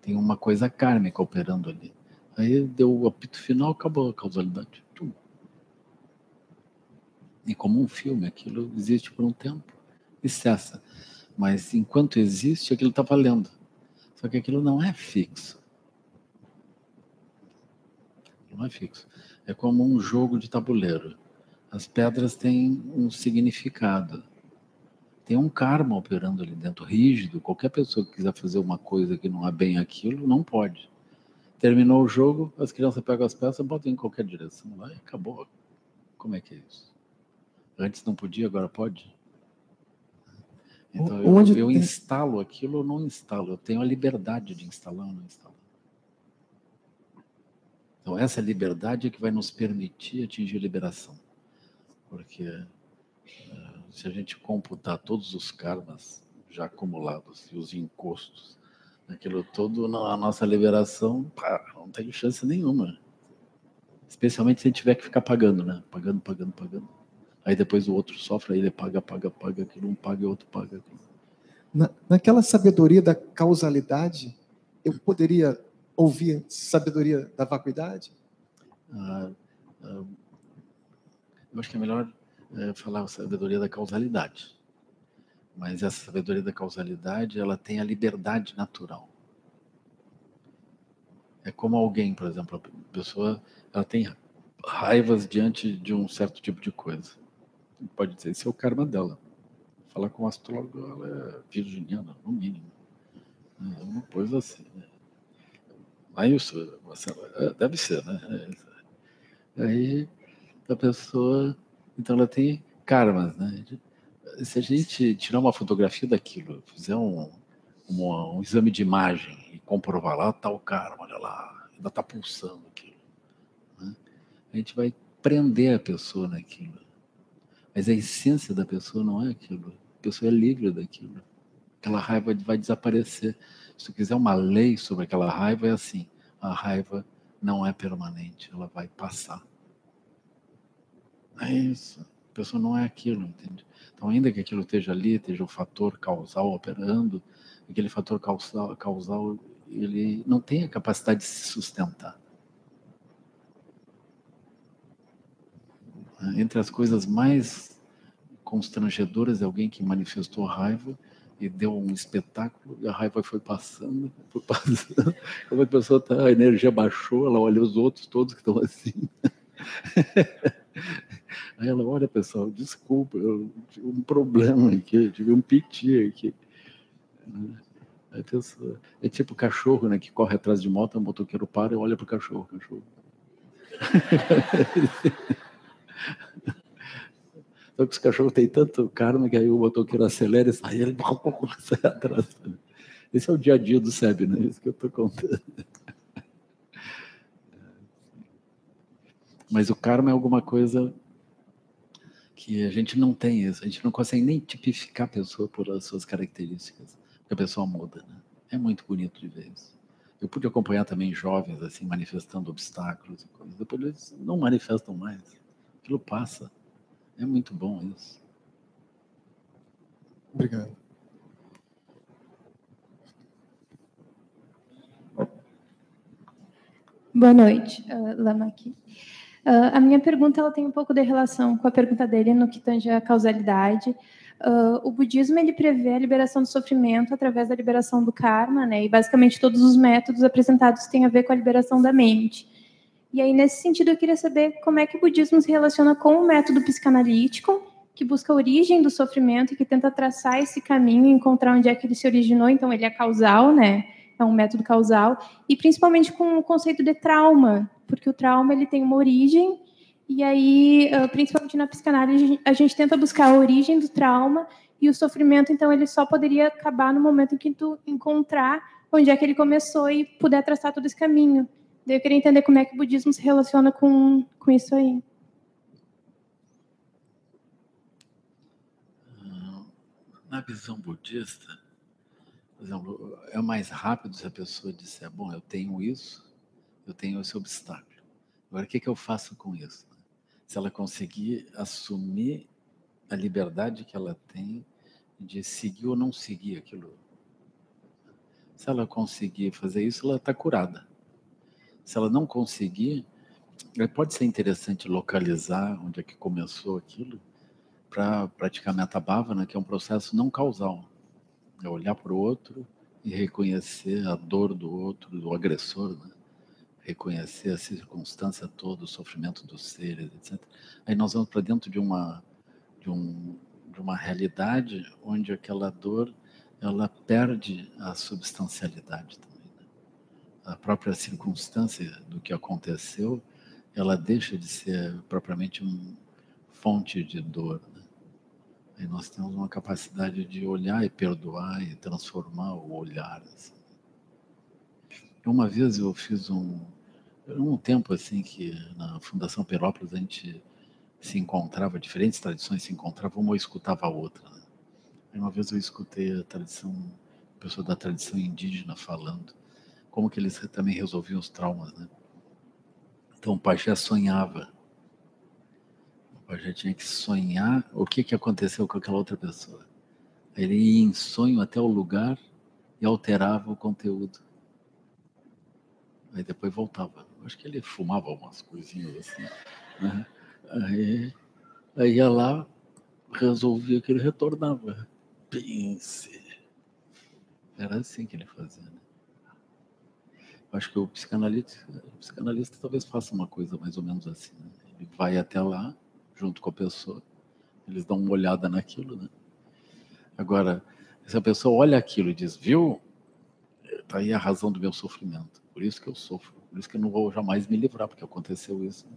Tem uma coisa kármica operando ali. Aí deu o apito final, acabou a causalidade. E como um filme, aquilo existe por um tempo e cessa. Mas enquanto existe, aquilo está valendo. Só que aquilo não é fixo não é fixo. É como um jogo de tabuleiro. As pedras têm um significado. Tem um karma operando ali dentro, rígido. Qualquer pessoa que quiser fazer uma coisa que não é bem aquilo, não pode. Terminou o jogo, as crianças pegam as peças, botam em qualquer direção lá e acabou. Como é que é isso? Antes não podia, agora pode? Então, eu, eu instalo aquilo ou não instalo. Eu tenho a liberdade de instalar ou não instalar. Então, essa liberdade é que vai nos permitir atingir a liberação. Porque uh, se a gente computar todos os karmas já acumulados e os encostos, aquilo todo, a nossa liberação, pá, não tem chance nenhuma. Especialmente se a gente tiver que ficar pagando, né? Pagando, pagando, pagando. Aí depois o outro sofre, aí ele paga, paga, paga, aquilo um paga e o outro paga. Na, naquela sabedoria da causalidade, eu poderia ouvir sabedoria da vacuidade? Ah, ah, eu acho que é melhor é, falar sabedoria da causalidade. Mas essa sabedoria da causalidade, ela tem a liberdade natural. É como alguém, por exemplo, a pessoa, ela tem raivas diante de um certo tipo de coisa. Pode dizer, esse é o karma dela. Falar com o astrólogo, ela é virginiana, no mínimo. É uma coisa assim. Né? Mas isso, é, deve ser, né? Aí a pessoa, então ela tem karmas, né? Se a gente tirar uma fotografia daquilo, fizer um, um, exame de imagem e comprovar lá, tá o karma, olha lá, ainda está pulsando aquilo. Né? A gente vai prender a pessoa naquilo. Mas a essência da pessoa não é aquilo. A pessoa é livre daquilo. Aquela raiva vai desaparecer. Se tu quiser uma lei sobre aquela raiva, é assim: a raiva não é permanente, ela vai passar. É isso. A pessoa não é aquilo, entende? Então, ainda que aquilo esteja ali, esteja o fator causal operando, aquele fator causal, causal ele não tem a capacidade de se sustentar. Entre as coisas mais constrangedoras é alguém que manifestou raiva e deu um espetáculo, e a raiva foi passando, foi passando. Como a pessoa tá, a energia baixou, ela olha os outros todos que estão assim. Aí ela, olha pessoal, desculpa, eu tive um problema aqui, tive um piti aqui. Aí pessoa, é tipo cachorro, né, que corre atrás de moto, o motoqueiro para e olha para o cachorro, cachorro. Só que os cachorros têm tanto karma que aí o motoqueiro acelera e sai, ele sai atrás. Esse é o dia a dia do SEB, né? Isso que eu estou contando. Mas o karma é alguma coisa que a gente não tem isso. A gente não consegue nem tipificar a pessoa por as suas características. Porque a pessoa muda, né? É muito bonito de ver isso. Eu pude acompanhar também jovens assim manifestando obstáculos e coisas. Depois eles não manifestam mais. Aquilo passa. É muito bom isso. Obrigado. Boa noite, uh, Lama aqui. Uh, a minha pergunta ela tem um pouco de relação com a pergunta dele no que tange a causalidade. Uh, o budismo ele prevê a liberação do sofrimento através da liberação do karma, né? E basicamente todos os métodos apresentados têm a ver com a liberação da mente. E aí, nesse sentido, eu queria saber como é que o budismo se relaciona com o método psicanalítico, que busca a origem do sofrimento e que tenta traçar esse caminho encontrar onde é que ele se originou. Então, ele é causal, né? É um método causal. E principalmente com o conceito de trauma, porque o trauma ele tem uma origem e aí, principalmente na psicanálise, a gente tenta buscar a origem do trauma e o sofrimento, então, ele só poderia acabar no momento em que tu encontrar onde é que ele começou e puder traçar todo esse caminho. Eu queria entender como é que o budismo se relaciona com, com isso aí. Na visão budista, por exemplo, é mais rápido se a pessoa disser, bom, eu tenho isso, eu tenho esse obstáculo. Agora, o que, que eu faço com isso? Se ela conseguir assumir a liberdade que ela tem de seguir ou não seguir aquilo. Se ela conseguir fazer isso, ela está curada. Se ela não conseguir, pode ser interessante localizar onde é que começou aquilo para praticar metabhavana, que é um processo não causal. É olhar para o outro e reconhecer a dor do outro, do agressor, né? reconhecer a circunstância toda, o sofrimento dos seres, etc. Aí nós vamos para dentro de uma de, um, de uma realidade onde aquela dor ela perde a substancialidade também a própria circunstância do que aconteceu, ela deixa de ser propriamente uma fonte de dor. Né? Aí nós temos uma capacidade de olhar e perdoar e transformar o olhar. Assim. Uma vez eu fiz um, um tempo assim que na Fundação Perópolis a gente se encontrava, diferentes tradições se encontravam, uma escutava a outra. Né? Aí uma vez eu escutei a tradição, pessoa da tradição indígena falando como que eles também resolviam os traumas, né? Então o pajé sonhava. O gente tinha que sonhar o que, que aconteceu com aquela outra pessoa. Ele ia em sonho até o lugar e alterava o conteúdo. Aí depois voltava. Acho que ele fumava umas coisinhas assim. Né? Aí, aí ia lá, resolvia que ele retornava. Pense. Era assim que ele fazia. Acho que o psicanalista, o psicanalista talvez faça uma coisa mais ou menos assim. Né? Ele vai até lá, junto com a pessoa, eles dão uma olhada naquilo, né? Agora, se a pessoa olha aquilo e diz, viu, está aí a razão do meu sofrimento, por isso que eu sofro, por isso que eu não vou jamais me livrar, porque aconteceu isso.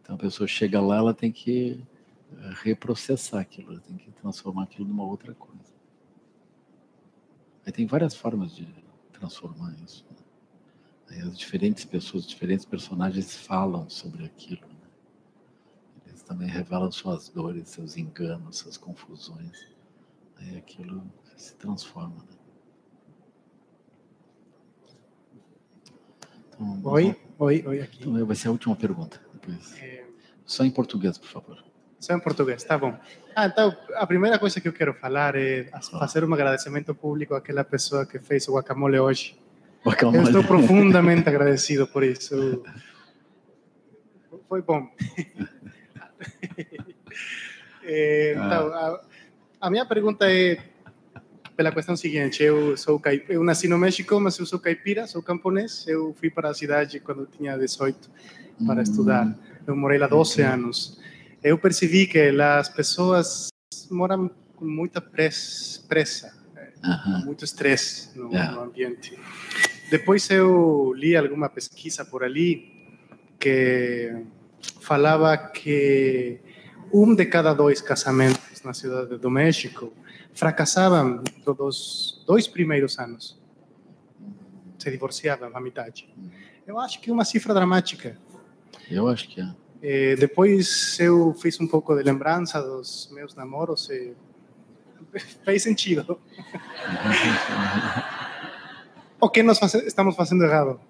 Então a pessoa chega lá, ela tem que eh, reprocessar aquilo, ela tem que transformar aquilo numa outra coisa. Aí tem várias formas de transformar isso. Né? Aí as diferentes pessoas, diferentes personagens falam sobre aquilo. Né? Eles também revelam suas dores, seus enganos, suas confusões. Aí aquilo se transforma. Né? Então, oi, oi, oi aqui. Então vai ser a última pergunta. Depois. É... Só em português, por favor. Só em português, tá bom. Ah, então, a primeira coisa que eu quero falar é fazer um agradecimento público àquela pessoa que fez o guacamole hoje. Guacamole. Eu estou profundamente agradecido por isso. Foi bom. é, então, a, a, minha pergunta é pela questão seguinte: eu sou eu nasci no México, mas eu sou caipira, sou camponês. Eu fui para a cidade quando tinha 18 para hum. estudar. Eu morei lá 12 anos eu percebi que as pessoas moram com muita pressa, uhum. muito estresse no, yeah. no, ambiente. Depois eu li alguma pesquisa por ali que falava que um de cada dois casamentos na cidade do México fracassavam nos dois primeiros anos. Se divorciavam a metade. Eu acho que é uma cifra dramática. Eu acho que é. Eh, depois eu fiz um pouco de lembrança dos meus namoros e fez sentido. o que nós faz, estamos fazendo errado?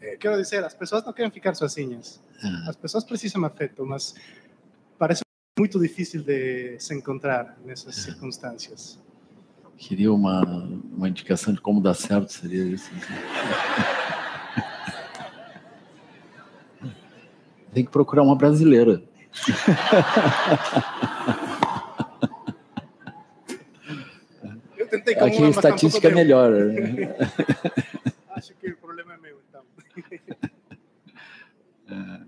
Eh, quero dizer, as pessoas não querem ficar sozinhas. Ah. As pessoas precisam afeto, mas parece muito difícil de se encontrar nessas ah. circunstâncias. Queria uma, uma indicação de como dar certo, seria isso. Tem que procurar uma brasileira. Eu tentei Aqui a estatística é melhor. Né? Acho que o problema é meu, então. É.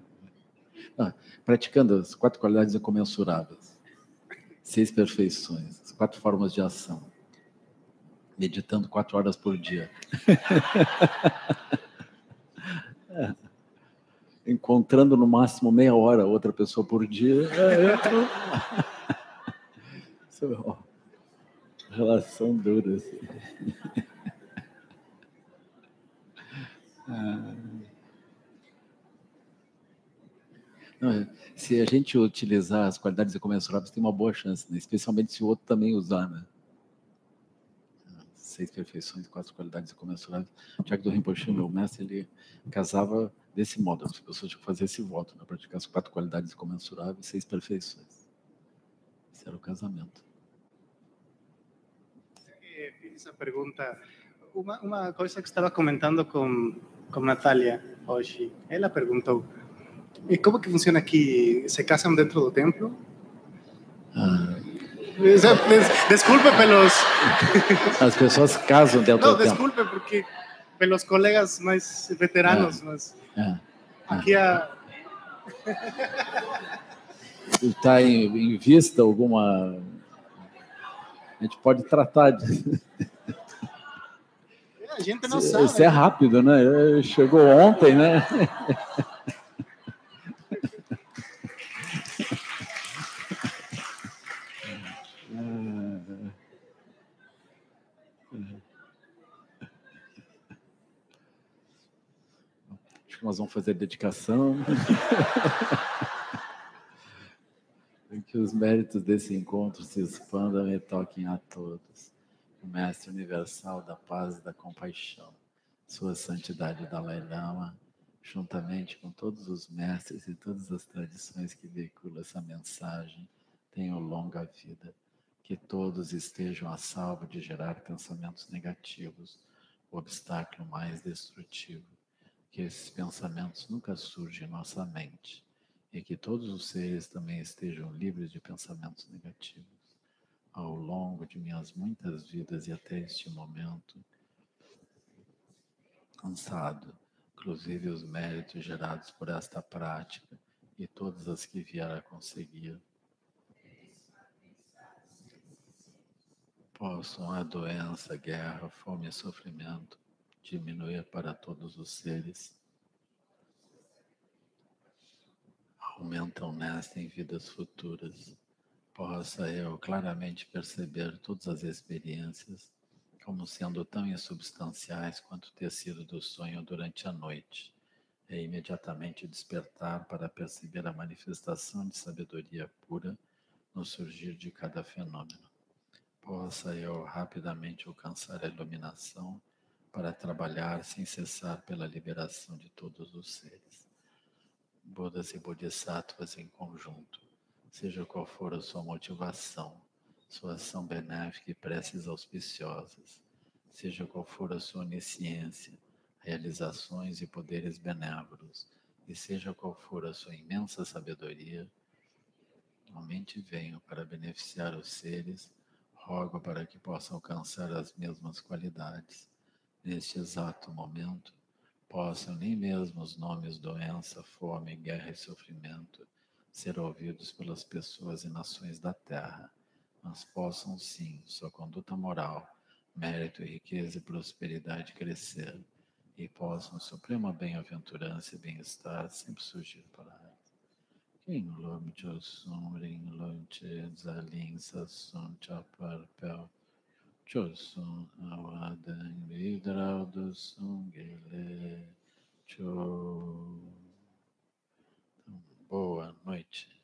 Ah, praticando as quatro qualidades incomensuráveis, seis perfeições, quatro formas de ação, meditando quatro horas por dia. é encontrando no máximo meia hora outra pessoa por dia. É, relação dura. Assim. Ah. Não, se a gente utilizar as qualidades incomensuráveis, tem uma boa chance, né? especialmente se o outro também usar. Né? Seis perfeições, quatro qualidades incomensuráveis. O Tiago do Rinpoche, meu mestre, ele casava desse modo. As pessoas tinham que fazer esse voto, né? praticar as quatro qualidades incomensuráveis, seis perfeições. Esse era o casamento. Fiz essa pergunta. Uma, uma coisa que estava comentando com, com Natália hoje, ela perguntou, e como que funciona aqui? Se casam dentro do templo? Ah. Desculpe pelos... As pessoas casam dentro Não, do templo. Não, desculpe, porque pelos colegas mais veteranos, ah. mas é. Aqui a. Está em, em, vista alguma. A gente pode tratar de. A gente não sabe. Isso é rápido, né? Chegou ontem, né? que nós vamos fazer dedicação. que os méritos desse encontro se expandam e toquem a todos. O Mestre Universal da Paz e da Compaixão, Sua Santidade Dalai Lama, juntamente com todos os mestres e todas as tradições que veiculam essa mensagem, tenham longa vida. Que todos estejam a salvo de gerar pensamentos negativos, o obstáculo mais destrutivo. Que esses pensamentos nunca surjam em nossa mente e que todos os seres também estejam livres de pensamentos negativos. Ao longo de minhas muitas vidas e até este momento, cansado, inclusive os méritos gerados por esta prática e todas as que vier a conseguir, possam a doença, guerra, fome e sofrimento diminuir para todos os seres aumentam nesta em vidas futuras, possa eu claramente perceber todas as experiências como sendo tão insubstanciais quanto o tecido do sonho durante a noite, e imediatamente despertar para perceber a manifestação de sabedoria pura no surgir de cada fenômeno. Possa eu rapidamente alcançar a iluminação para trabalhar sem cessar pela liberação de todos os seres. Budas e Bodhisattvas em conjunto, seja qual for a sua motivação, sua ação benéfica e preces auspiciosas, seja qual for a sua onisciência, realizações e poderes benévolos, e seja qual for a sua imensa sabedoria, realmente venho para beneficiar os seres, rogo para que possam alcançar as mesmas qualidades. Neste exato momento, possam nem mesmo os nomes doença, fome, guerra e sofrimento ser ouvidos pelas pessoas e nações da terra, mas possam sim sua conduta moral, mérito, riqueza e prosperidade crescer e possam suprema bem-aventurança e bem-estar sempre surgir para elas. King Lom Chosum Ring Lom Che Zalin Sasum Chapar Pel Chosun awadan vidraudo sungele cho. Então, boa noite.